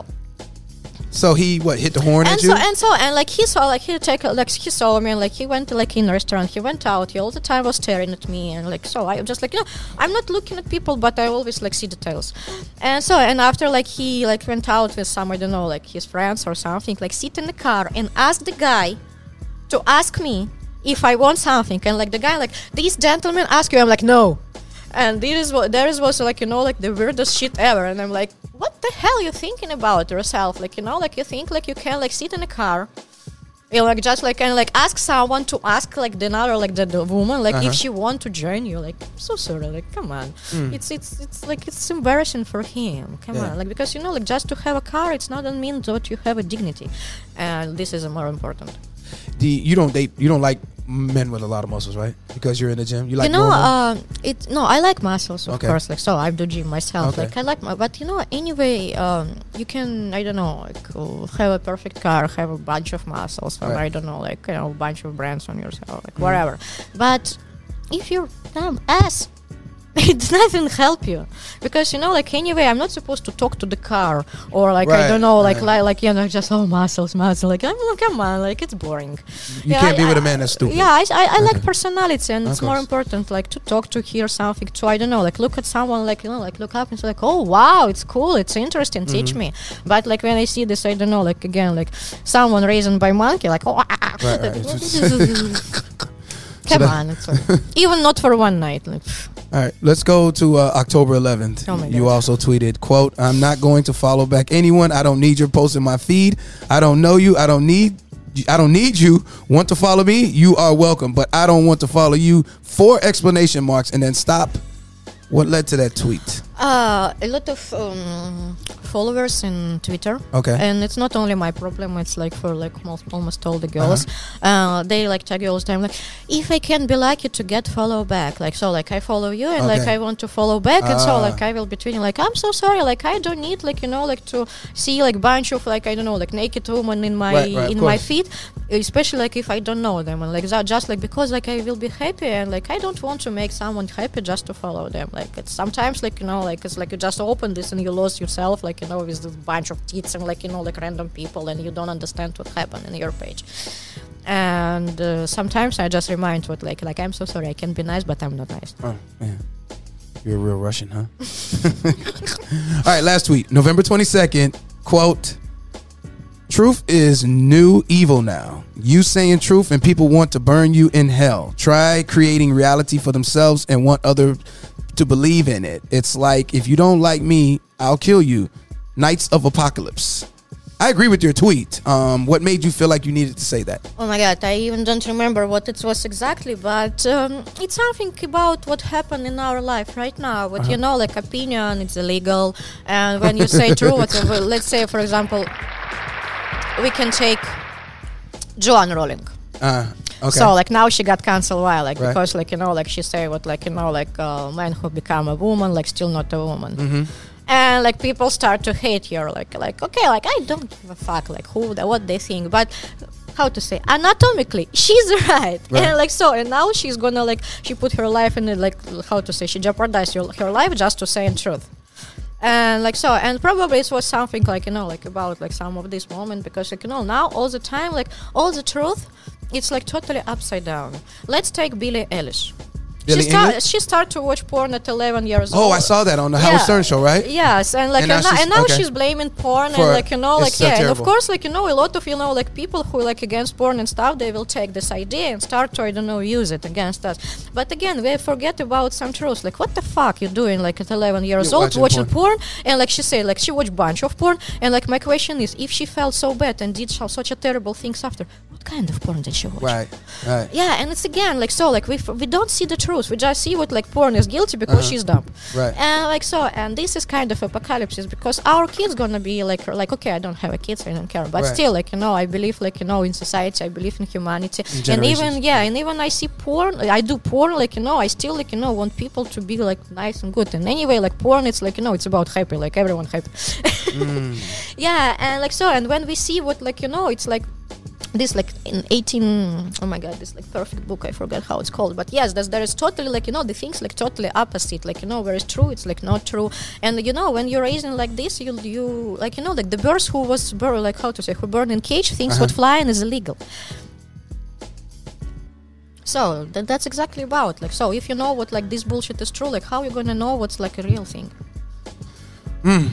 S3: So he what hit the horn
S4: and
S3: at you?
S4: so and so and like he saw like he take a- like he saw me and like he went to like in a restaurant. He went out. He all the time was staring at me and like so I'm just like you know I'm not looking at people but I always like see details. And so and after like he like went out with some I don't know like his friends or something like sit in the car and ask the guy to ask me if I want something. And like the guy like these gentlemen ask you? I'm like no and there is what there is was like you know like the weirdest shit ever. And I'm like what the hell you thinking about yourself? Like you know like you think like you can like sit in a car you like just like and like ask someone to ask like the another like the, the woman like
S3: Uh-huh.
S4: if she want to join you. Like so sorry. Like come on. It's it's it's like it's embarrassing for him. Come.
S3: Yeah.
S4: on. Like because you know like just to have a car it's not mean that you have a dignity. And this is more important.
S3: The you, you don't date you don't like men with a lot of muscles, right? Because you're in the gym. You like
S4: you know, uh, it no, I like muscles, of
S3: Okay.
S4: course. Like so, I do gym myself.
S3: Okay.
S4: Like I like, my, but you know, anyway, um, you can I don't know, like uh, have a perfect car, have a bunch of muscles, or
S3: Right.
S4: I don't know, like you know, a bunch of brands on yourself, like whatever. But if you're damn ass. It doesn't help you because you know, like anyway, I'm not supposed to talk to the car or like I don't know, like
S3: right.
S4: like, like you know, just oh muscles, muscles. Like I'm, come on, like it's boring.
S3: you
S4: Yeah,
S3: can't be with a
S4: I-
S3: man that's stupid.
S4: Yeah, I, I, I like personality, and
S3: Of
S4: it's more important, like to talk, to hear something, to I don't know, like look at someone, like you know, like look up and say, like, oh wow, it's cool, it's interesting,
S3: Mm-hmm.
S4: teach me. But like when I see this, I don't know, like again, like someone raised by monkey, like oh, ah, ah.
S3: Right, right.
S4: come on, it's even not for one night. Like,
S3: All right, let's go to uh, October 11th.
S4: Oh
S3: you also tweeted, "quote I'm not going to follow back anyone. I don't need your post in my feed. I don't know you. I don't need." I don't need you. Want to follow me? You are welcome, but I don't want to follow you. Four explanation marks and then stop. What led to that tweet?
S4: Uh, a lot of um, followers in Twitter.
S3: Okay.
S4: And it's not only my problem. It's like for like most, almost all the girls. uh they like tag you all the time. Like, if I can be lucky to get follow back, like so, like I follow you and like I want to follow back, and so
S3: Ah.
S4: like I will be tweeting like I'm so sorry. Like I don't need like you know like to see like bunch of like I don't know like naked woman in my
S3: Right, right,
S4: in my feed, especially like if I don't know them and like that just like because like I will be happy and like I don't want to make someone happy just to follow them. Like it's sometimes like you know like it's like you just open this and you lose yourself like you know with this bunch of tits and like you know like random people and you don't understand what happened in your page. And uh, sometimes I just remind what like like I'm so sorry I can be nice but I'm not nice.
S3: Oh, man. You're a real Russian, huh? All right, last tweet. November 22nd, quote, Truth is new evil now. You saying truth and people want to burn you in hell. Try creating reality for themselves and want other to believe in it. It's like if you don't like me, I'll kill you. Knights of Apocalypse. I agree with your tweet. Um, what made you feel like you needed to say that?
S4: Oh my god, I even don't remember what it was exactly, but um, it's something about what happened in our life right now. What you know, like opinion, it's illegal, and when you say true, whatever, let's say, for example, we can take Joanne Rowling.
S3: Uh, okay.
S4: So like now she got cancelled. Why? Like
S3: Right.
S4: because like you know like she say what like you know like uh, man who become a woman like still not a woman.
S3: Mm-hmm.
S4: And like people start to hate her, like like okay, like I don't give a fuck, like who the, what they think, but how to say anatomically she's right.
S3: Right.
S4: and like so and now she's gonna like she put her life in it like how to say she jeopardized her, her life just to say in truth and like so and probably it was something like you know like about like some of this moment because like you know now all the time like all the truth it's like totally upside down. Let's take billie eilish She, start, she started to watch porn at 11 years old
S3: oh, I saw that on the Howard Stern show, right?
S4: Yes, and like
S3: And
S4: and
S3: now she's-
S4: and now
S3: okay.
S4: she's blaming porn
S3: For-
S4: and like you know like
S3: so
S4: yeah, and of course like you know a lot of you know like people who like against porn and stuff they will take this idea and start to I don't know use it against us. But again, we forget about some truths. Like what the fuck you doing like at 11 years
S3: You're
S4: old
S3: watching
S4: watching porn. and like she said like she watched bunch of porn and like my question is if she felt so bad and did such a terrible things after, what kind of porn did she watch?
S3: Right, right.
S4: Yeah, and it's again like so like we f- we don't see the truth. We just see what like porn is guilty because uh-huh. she's dumb.
S3: Right.
S4: And like so, and this is kind of apocalypse because our kids gonna be like like okay, I don't have a kids, I don't care, but
S3: Right.
S4: still like you know, I believe like you know in society, I believe in humanity, and even yeah, and even I see porn, I do porn like you know, I still like you know want people to be like nice and good. And anyway, like porn, it's like you know, it's about happy, like everyone happy. Mm. yeah, and like so, and when we see what like you know, it's like this like in 18 oh my god this like perfect book i forgot how it's called but yes there's, there is totally like you know the things like totally opposite like you know where it's true it's like not true. And you know when you're raising like this you you like you know like the birds who was bur- like how to say who born in cage thinks what uh-huh. flying is illegal. So th- that's exactly about like so if you know what like this bullshit is true like how you gonna know what's like a real thing hmm.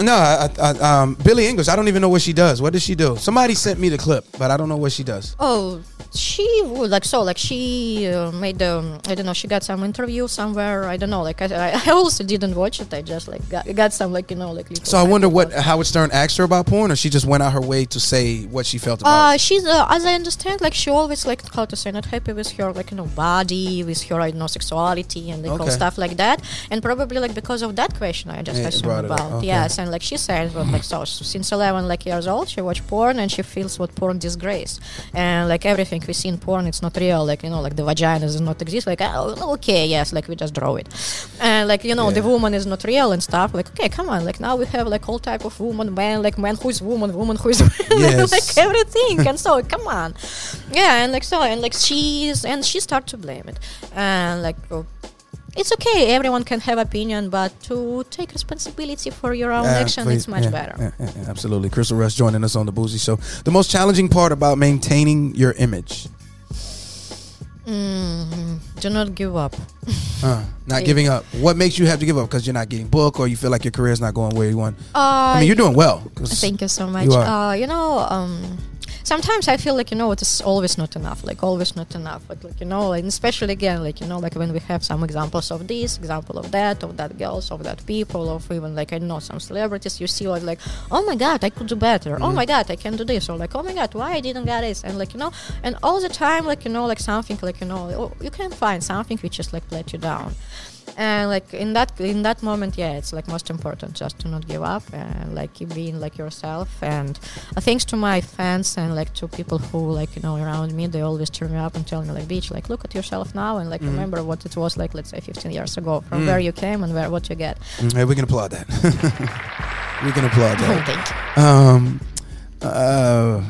S3: No, I, I, um, Billie Eilish. I don't even know what she does. What does she do? Somebody sent me the clip, but I don't know what she does.
S4: Oh, she like so like she uh, made um, I don't know she got some interview somewhere I don't know like I, I also didn't watch it I just like got, got some like you know like
S3: So I wonder what
S4: articles.
S3: Howard Stern asked her about porn, or she just went out her way to say what she felt about.
S4: Uh,
S3: it?
S4: she's uh, as I understand, like she always like how to say not happy with her like you know body, with her I don't know sexuality and like all stuff like that, and probably like because of that question I just
S3: Yeah, you
S4: assume
S3: brought it up.
S4: about
S3: Okay.
S4: yes, and like she said, well, like so since eleven like years old, she watch porn and she feels what porn disgrace, and like everything we see in porn, it's not real, like you know like the vagina does not exist, like oh, okay yes, like we just draw it, and like you know the woman is not real and stuff, like okay come on, like now we have like all type of woman, man, like man who's woman, woman who's
S3: Yes.
S4: like everything. And so come on. Yeah and like so and like she's and she start to blame it. And like oh, it's okay everyone can have opinion but to take responsibility for your own
S3: Yeah,
S4: action
S3: please.
S4: it's much
S3: Yeah,
S4: better
S3: yeah, absolutely. Crystal Rush joining us on the Bougie Show. The most challenging part about maintaining your image,
S4: mm, do not give up
S3: uh, not giving up. What makes you have to give up? Because you're not getting booked, or you feel like your career is not going where you want.
S4: uh,
S3: I mean, you're doing well.
S4: Thank you so much.
S3: You
S4: uh, you know, um, sometimes I feel like you know it is always not enough, like always not enough. But like you know, and especially again, like you know, like when we have some examples of this, example of that, of that girls, of that people, of even like I know some celebrities, you see like, like oh my god, I could do better.
S3: Mm-hmm.
S4: Oh my god, I can do this. Or like oh my god, why I didn't get this? And like you know, and all the time like you know like something like you know oh, you can find something which just like let you down and like in that in that moment yeah it's like most important just to not give up and like keep being like yourself. And uh, thanks to my fans and like to people who like you know around me they always cheer me up and tell me like bitch like look at yourself now and like remember what it was like let's say 15 years ago from where you came and where what you get.
S3: Mm, Hey, we can applaud that. we can applaud
S4: oh,
S3: that.
S4: thank you.
S3: Um, uh,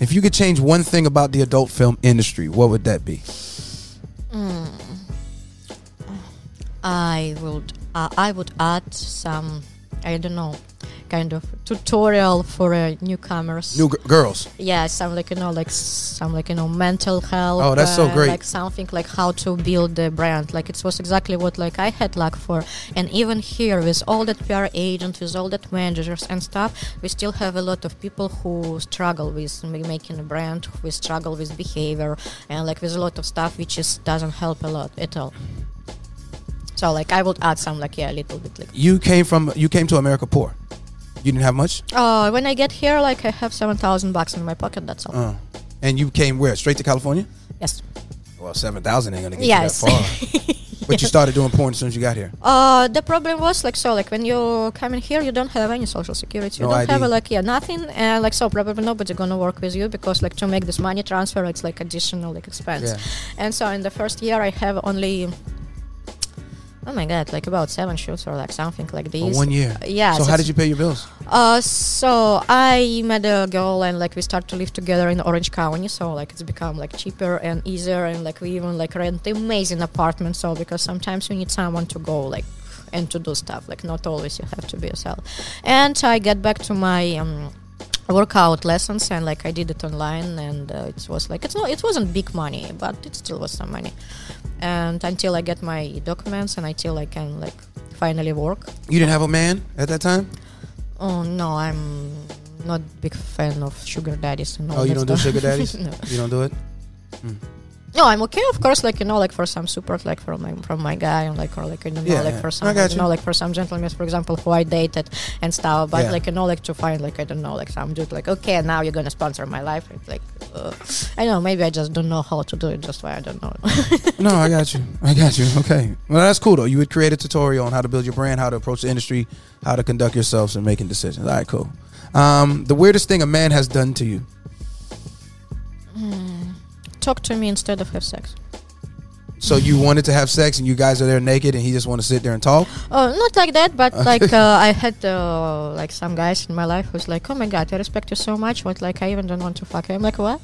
S3: if you could change one thing about the adult film industry, what would that be?
S4: I would uh, I would add some I don't know kind of tutorial for uh, newcomers
S3: New g- girls.
S4: yeah some like you know like some like you know mental health
S3: Oh, that's so
S4: uh,
S3: great.
S4: like something like how to build the brand like it was exactly what like i had luck for and even here with all that pr agent with all that managers and stuff we still have a lot of people who struggle with making a brand who struggle with behavior and like with a lot of stuff which just doesn't help a lot at all so like i would add some like yeah a little bit like
S3: You came from you came to America poor. You didn't have much,
S4: uh when i get here like i have 7000 bucks in my pocket that's all
S3: uh, and you came where? Straight to California?
S4: yes
S3: Well, seven thousand ain't gonna get
S4: Yes.
S3: you that far. but you started doing porn as soon as you got here.
S4: Uh, the problem was like so like when you come in here you don't have any social security you
S3: No
S4: don't have
S3: ID.
S4: a, like yeah nothing and like so probably nobody gonna work with you because like to make this money transfer it's like additional like expense
S3: Yeah.
S4: and so in the first year I have only oh my god like about seven shoots or like something like this
S3: one year.
S4: yeah
S3: So how did you pay your bills?
S4: uh, so I met a girl and like we start to live together in Orange County. So like it's become like cheaper and easier, and like we even like rent amazing apartments. So because sometimes you need someone to go like and to do stuff. Like not always you have to be yourself. And I get back to my. Um, workout lessons and like I did it online and uh, it was like it's not it wasn't big money but it still was some money and until I get my documents and until I can like finally work
S3: You didn't have a man at that time?
S4: Oh no, I'm not big fan of sugar daddies and all
S3: Oh, you don't do sugar daddies?
S4: no.
S3: You don't do it?
S4: No, I'm okay, of course. Like you know, like for some support, like from my from my guy, and like or like you know,
S3: Yeah,
S4: like
S3: yeah.
S4: for some, you
S3: you.
S4: know, like for some gentlemen, for example, who I dated and stuff. But
S3: Yeah.
S4: like you know, like to find like I don't know, like some dude, like okay, now you're gonna sponsor my life. It's like uh, I know maybe I just don't know how to do it. Just why I don't know.
S3: No, I got you. I got you. Okay. Well, that's cool though. You would create a tutorial on how to build your brand, how to approach the industry, how to conduct yourselves and making decisions. All right, cool. Um, the weirdest thing a man has done to you.
S4: Talk to me instead of have sex.
S3: So you wanted to have sex and you guys are there naked and he just want to sit there and talk.
S4: Oh, not like that, but like uh, I had uh, like some guys in my life who's like, "Oh my god, I respect you so much," but like I even don't want to fuck you. I'm like, what?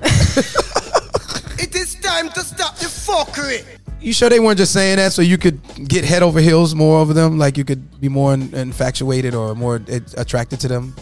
S5: It is time to stop the fuckery.
S3: You sure they weren't just saying that so you could get head over heels more over them, like you could be more in, infatuated or more uh, attracted to them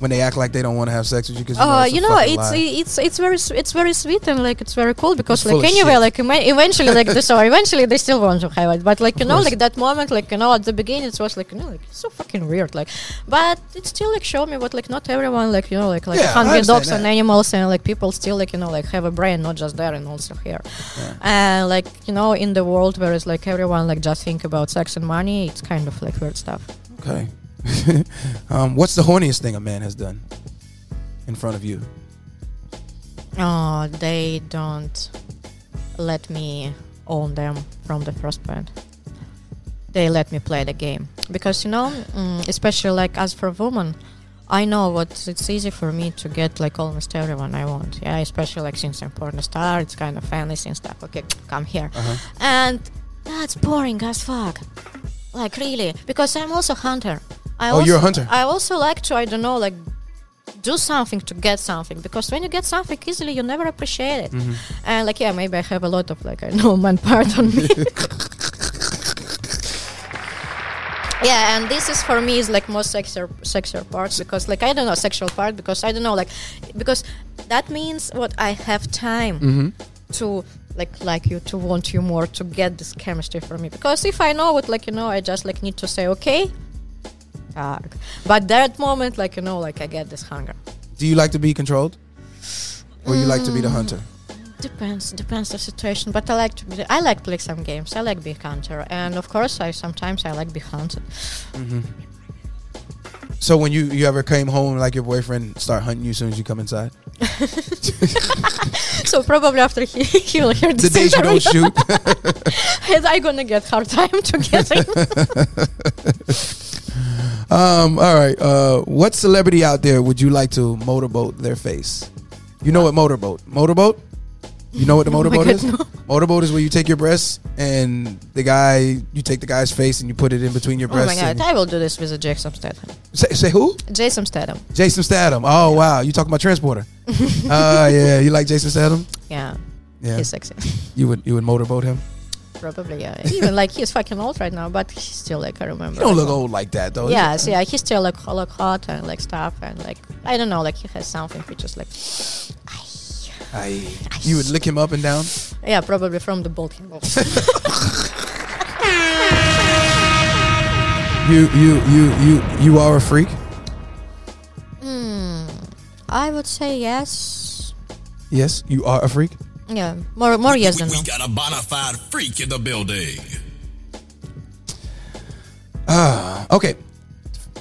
S3: when they act like they don't want to have sex with you? Because
S4: Oh, uh,
S3: it's a
S4: you know, it's it's it's very s- it's very sweet and like it's very cool because
S3: It's
S4: like anyway, like eventually, like the, so eventually they still want to have it, but like you know, like that moment, like you know, at the beginning it was like you know, like so fucking weird, like, but it still like showed me what like not everyone like you know like like
S3: Yeah,
S4: hungry dogs and animals and like people still like you know like have a brain, not just there and also here, and like you know in the world where it's like everyone like just think about sex and money, it's kind of like weird stuff.
S3: Okay. um, what's the horniest thing a man has done in front of you?
S4: Oh, they don't let me own them from the first point. They let me play the game because you know, mm, especially like as for a woman, I know what it's easy for me to get like almost everyone I want. Yeah, especially like since I'm porn star, it's kind of fantasy and stuff. Okay, come here, and that's boring as fuck. Like really, because I'm also hunter. I
S3: Oh,
S4: also,
S3: you're a hunter.
S4: I also like to I don't know like do something to get something because when you get something easily you never appreciate it
S3: Mm-hmm.
S4: and like yeah maybe i have a lot of like i know man part on me yeah and this is for me is like most sexier sexier parts because like i don't know sexual part because i don't know like because that means what i have time
S3: Mm-hmm.
S4: To like like you to want you more to get this chemistry from me because if i know it like you know i just like need to say okay but that moment like you know like i get this hunger
S3: Do you like to be controlled? Or you like to be the
S4: Mm.
S3: hunter?
S4: Depends, depends the situation. But I like to be. I like play some games. I like be hunter, and of course, I sometimes I like be hunted.
S3: So when you, you ever came home like your boyfriend start hunting you as soon as you come inside?
S4: so probably after he he will hear
S3: The
S4: this
S3: days you don't shoot.
S4: I gonna get hard time to get in.
S3: Um, all right. Uh, what celebrity out there would you like to motorboat their face? You know what motorboat? Motorboat? You know what the
S4: Oh
S3: motorboat
S4: God,
S3: is?
S4: no.
S3: Motorboat is where you take your breasts and the guy, you take the guy's face and you put it in between your breasts.
S4: oh my god, I will do this with a Jason Statham.
S3: say, say who?
S4: Jason Statham.
S3: Jason Statham. Oh wow, you talking about transporter? uh yeah, you like Jason Statham?
S4: Yeah,
S3: Yeah,
S4: he's sexy.
S3: you would you would motorboat him?
S4: probably yeah. Even like he's fucking old right now, but he's still like I remember.
S3: You don't look old like that though.
S4: Yeah, so yeah, he's still like look hot and like stuff and like I don't know, like he has something which is like
S3: I, you would lick him up and down.
S4: yeah, probably from the bald head.
S3: You you you you you are a freak.
S4: Hmm. I would say yes.
S3: Yes, you are a freak.
S4: Yeah, more more yes
S6: we,
S4: than no.
S6: we got a bona fide freak in the building.
S3: Okay.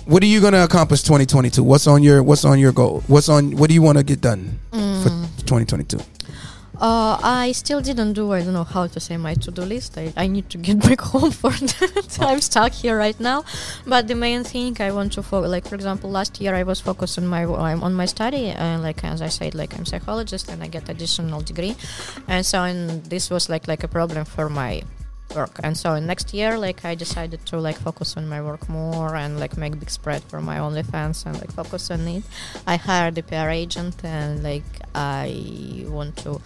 S3: What are you gonna accomplish 2022? What's on your What's on your goal? What's on What do you want to get done for 2022?
S4: Uh, I still didn't do. I don't know how to say my to-do list. I, I need to get back home for that. I'm stuck here right now. But the main thing I want to focus, like for example, last year I was focused on my I'm on my study, and like as I said, like I'm psychologist and I get additional degree, and so and this was like like a problem for my work and so next year like i decided to like focus on my work more and like make big spread for my onlyfans and like focus on it i hired a pr agent and like i want to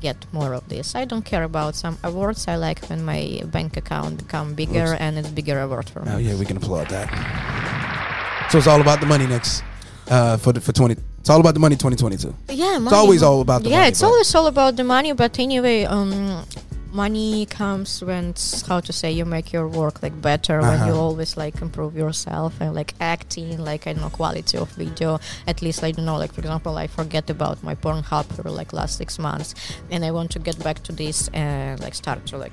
S4: get more of this i don't care about some awards i like when my bank account become bigger
S3: Looks-
S4: and it's bigger award for me
S3: Oh yeah, we can applaud that. So it's all about the money next uh, for the, for 20. It's all about the money 2022.
S4: yeah money,
S3: It's always all about the
S4: yeah
S3: money.
S4: it's
S3: but-
S4: always all about the money but anyway um money comes when it's, how to say you make your work like better when you
S3: Uh-huh.
S4: always like improve yourself and like acting like i don't know quality of video at least i don't know like for example i forget about my pornhub for like last six months and i want to get back to this and like start to like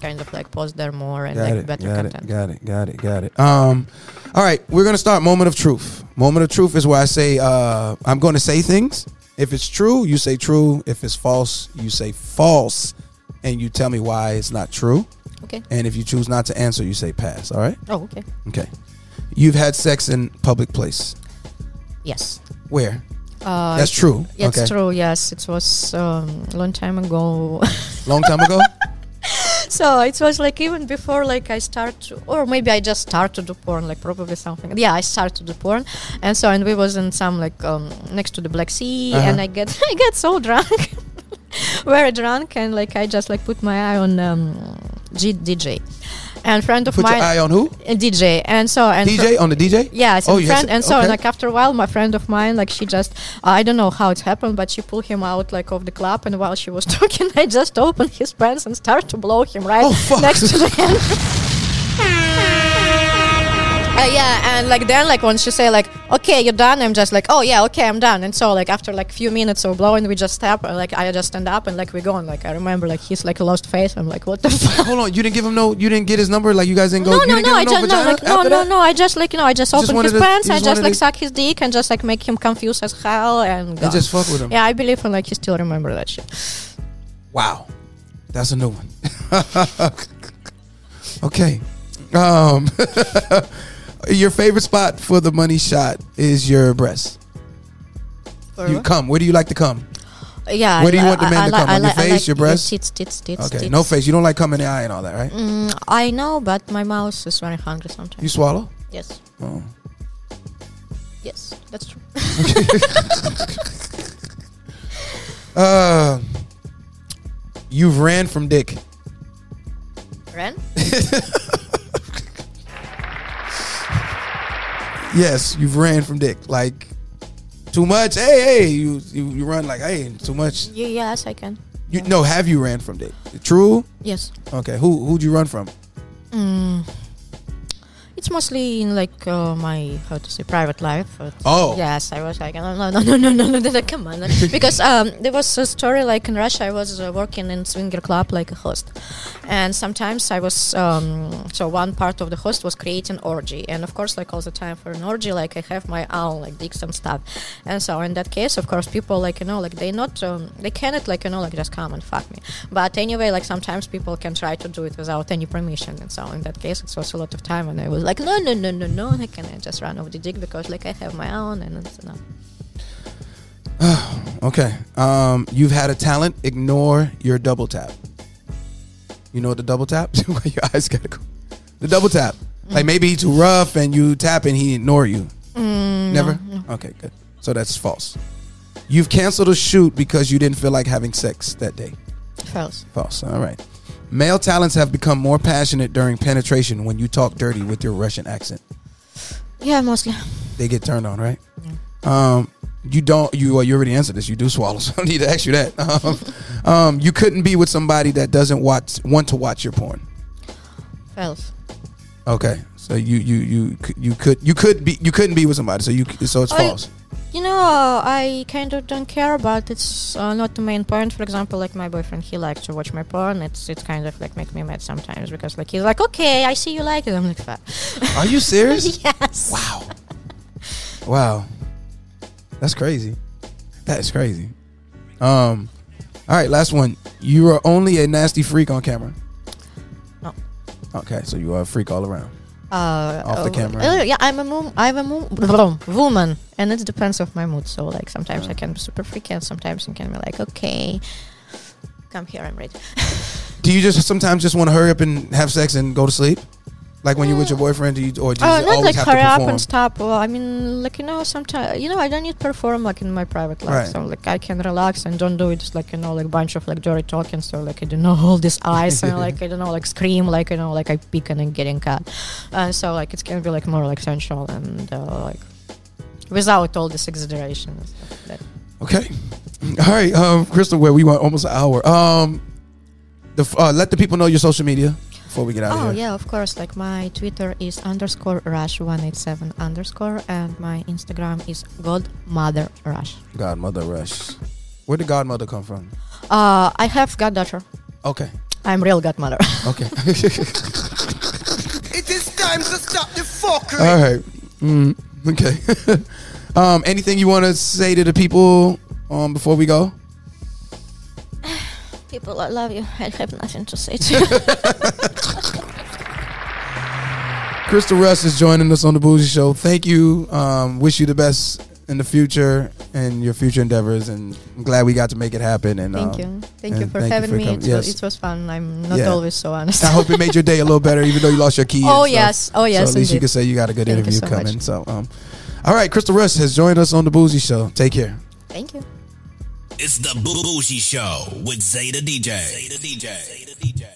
S4: kind of like post there more and
S3: Got
S4: like
S3: it,
S4: better
S3: got
S4: content
S3: it, got it, got it, got it. Um, all right, we're gonna start moment of truth. Moment of truth is where I say uh, I'm going to say things, If it's true, you say true. If it's false, you say false, and you tell me why it's not true.
S4: Okay.
S3: And if you choose not to answer, you say pass. All right.
S4: Oh, okay.
S3: Okay. You've had sex in public place.
S4: Yes.
S3: Where?
S4: Uh,
S3: That's true.
S4: It's
S3: okay.
S4: true. Yes, it was um, a long time ago.
S3: Long time ago.
S4: so it was like even before like I start or maybe I just started to do porn, like probably something. Yeah, I started to do porn, and so and we was in some like um, next to the Black Sea,
S3: Uh-huh.
S4: and I get I get so drunk, very drunk, and like I just like put my eye on um, G- DJ, and friend of mine
S3: Put your eye on who?
S4: a DJ, and so and
S3: DJ on the DJ.
S4: Yes,
S3: Oh,
S4: and friend, and so
S3: okay.
S4: like after a while, my friend of mine, like she just, I don't know how it happened, but she pulled him out like of the club, and while she was talking, I just opened his pants and started to blow him right
S3: Oh,
S4: next to the hand. Uh, yeah, and like then, like once you say like, "Okay, you're done," I'm just like, "Oh yeah, okay, I'm done." And so like after like few minutes of blowing, we just step, and like I just stand up and like we go, and like I remember like he's like a lost face. I'm like, "What the fuck?"
S3: Hold on, you didn't give him no. You didn't get his number. Like you guys didn't go.
S4: No, no, no. I just no, like no, no,
S3: that?
S4: no. I just like you know, I just
S3: just
S4: his
S3: to-
S4: pants. I
S3: just
S4: like suck his dick and just like make him confused as hell and.
S3: And just fuck with him.
S4: Yeah, I believe in like he still remember that shit.
S3: Wow, that's a new one. okay, um, your favorite spot for the money shot is your breast. You come. Where do you like to come?
S4: Yeah.
S3: Where do you
S4: li-
S3: want the
S4: I-
S3: man
S4: I
S3: to
S4: li-
S3: come?
S4: I
S3: On your
S4: I
S3: face,
S4: like
S3: your breast?
S4: Tits, tits, tits.
S3: Okay,
S4: tits.
S3: no face. You don't like coming in the eye and all that, right?
S4: Mm, I know, but my mouth is very hungry sometimes.
S3: You swallow.
S4: yes.
S3: Oh.
S4: Yes, that's true.
S3: Uh, you've ran from dick.
S4: Ren?
S3: Yes, you've ran from dick. Like too much. Hey, hey. You you, you run like hey, too much.
S4: Yeah, yes, I can.
S3: You no. Have you ran from dick? True.
S4: Yes.
S3: Okay. Who who'd you run from?
S4: Mm. It's mostly in like uh, my how to say private life. but
S3: Oh.
S4: yes, I was like no no no no no no no, no, come on. Because um, there was a story like in Russia I was uh, working in swinger club like a host, and sometimes I was um, so one part of the host was creating orgy. And of course like all the time for an orgy like I have my own like dicks and stuff, and so in that case of course people like you know like they not um, they cannot like you know like just come and fuck me, but anyway like sometimes people can try to do it without any permission. And so in that case it was a lot of time and I was like no no no no no I can just run off the dick because like I have my own and it's enough.
S3: Okay. Um, you've had a talent. Ignore your double tap. You know what the double tap? your eyes gotta go. The double tap. Like maybe he's too rough and you tap and he ignore you. Never. Okay, good. So that's false. You've canceled a shoot because you didn't feel like having sex that day.
S4: False.
S3: False. All right. Male talents have become more passionate during penetration when you talk dirty with your Russian accent.
S4: Yeah, mostly.
S3: They get turned on, right? Um, you don't. You well, you already answered this. You do swallow, so I don't need to ask you that. Um, um, you couldn't be with somebody that doesn't watch want to watch your porn.
S4: False.
S3: Okay, so you you you you could you could be you couldn't be with somebody. So you so it's
S4: I-
S3: false.
S4: You know, uh, I kind of don't care, but it's uh, not the main point. For example, like my boyfriend, he likes to watch my porn. It's it's kind of like make me mad sometimes because like he's like, okay, I see you like it. I'm like, fuck.
S3: Are you serious?
S4: yes.
S3: wow, wow, that's crazy. That is crazy. Um, all right, last one. You are only a nasty freak on camera.
S4: No.
S3: Okay, so you are a freak all around.
S4: Uh,
S3: Off the
S4: uh,
S3: camera.
S4: uh, yeah, I'm a mom. I'm a mom, woman, and it depends of my mood. So like sometimes I can be super freaky, and sometimes I can be like, okay, come here, I'm ready.
S3: Do you just sometimes just want to hurry up and have sex and go to sleep? Like when you're with your boyfriend, do you, or do you
S4: Uh, not
S3: always
S4: like
S3: have
S4: hurry
S3: to
S4: up and stop. Well, I mean, like you know, sometimes you know, I don't need to perform like in my private life.
S3: Right.
S4: So like I can relax and don't do it just like you know, like bunch of like dirty talking. So like I don't know all this eyes and like I don't know like scream like you know like I peek and then getting cut. And so like it can be like more like sensual and uh, like without all this exaggeration and stuff like that.
S3: Okay, all right, um, Crystal. Where we went almost an hour. Um, the uh, let the people know your social media before we get out
S4: Oh
S3: of here.
S4: yeah, of course. Like my Twitter is underscore rush one eight seven underscore, and my Instagram is godmother rush.
S3: Godmother Rush. Where did Godmother come from?
S4: Uh, I have goddaughter.
S3: Okay,
S4: I'm real godmother.
S3: okay,
S5: It is time to stop the fuckery.
S3: all right. Mm, okay. um, anything you want to say to the people um, before we go?
S4: People, I love you. I have nothing to say to you.
S3: Crystal Rush is joining us on the Bougie Show. Thank you. Um, wish you the best in the future and your future endeavors, and I'm glad we got to make it happen. And
S4: Thank
S3: um,
S4: you. Thank you for
S3: thank you
S4: having
S3: for
S4: me.
S3: coming.
S4: It,
S3: Yes.
S4: was, it was fun. I'm not
S3: Yeah.
S4: always so honest.
S3: I hope it made your day a little better, even though you lost your key. and
S4: Oh,
S3: stuff.
S4: yes. Oh, yes,
S3: So at least you can say you got a good
S4: Thank
S3: interview
S4: so
S3: coming.
S4: much.
S3: So, um, all right, Crystal Rush has joined us on the Bougie Show. Take care.
S4: Thank you.
S6: It's the Boo Bougie Show with Zeta DJ. Zeta DJ. Zeta DJ.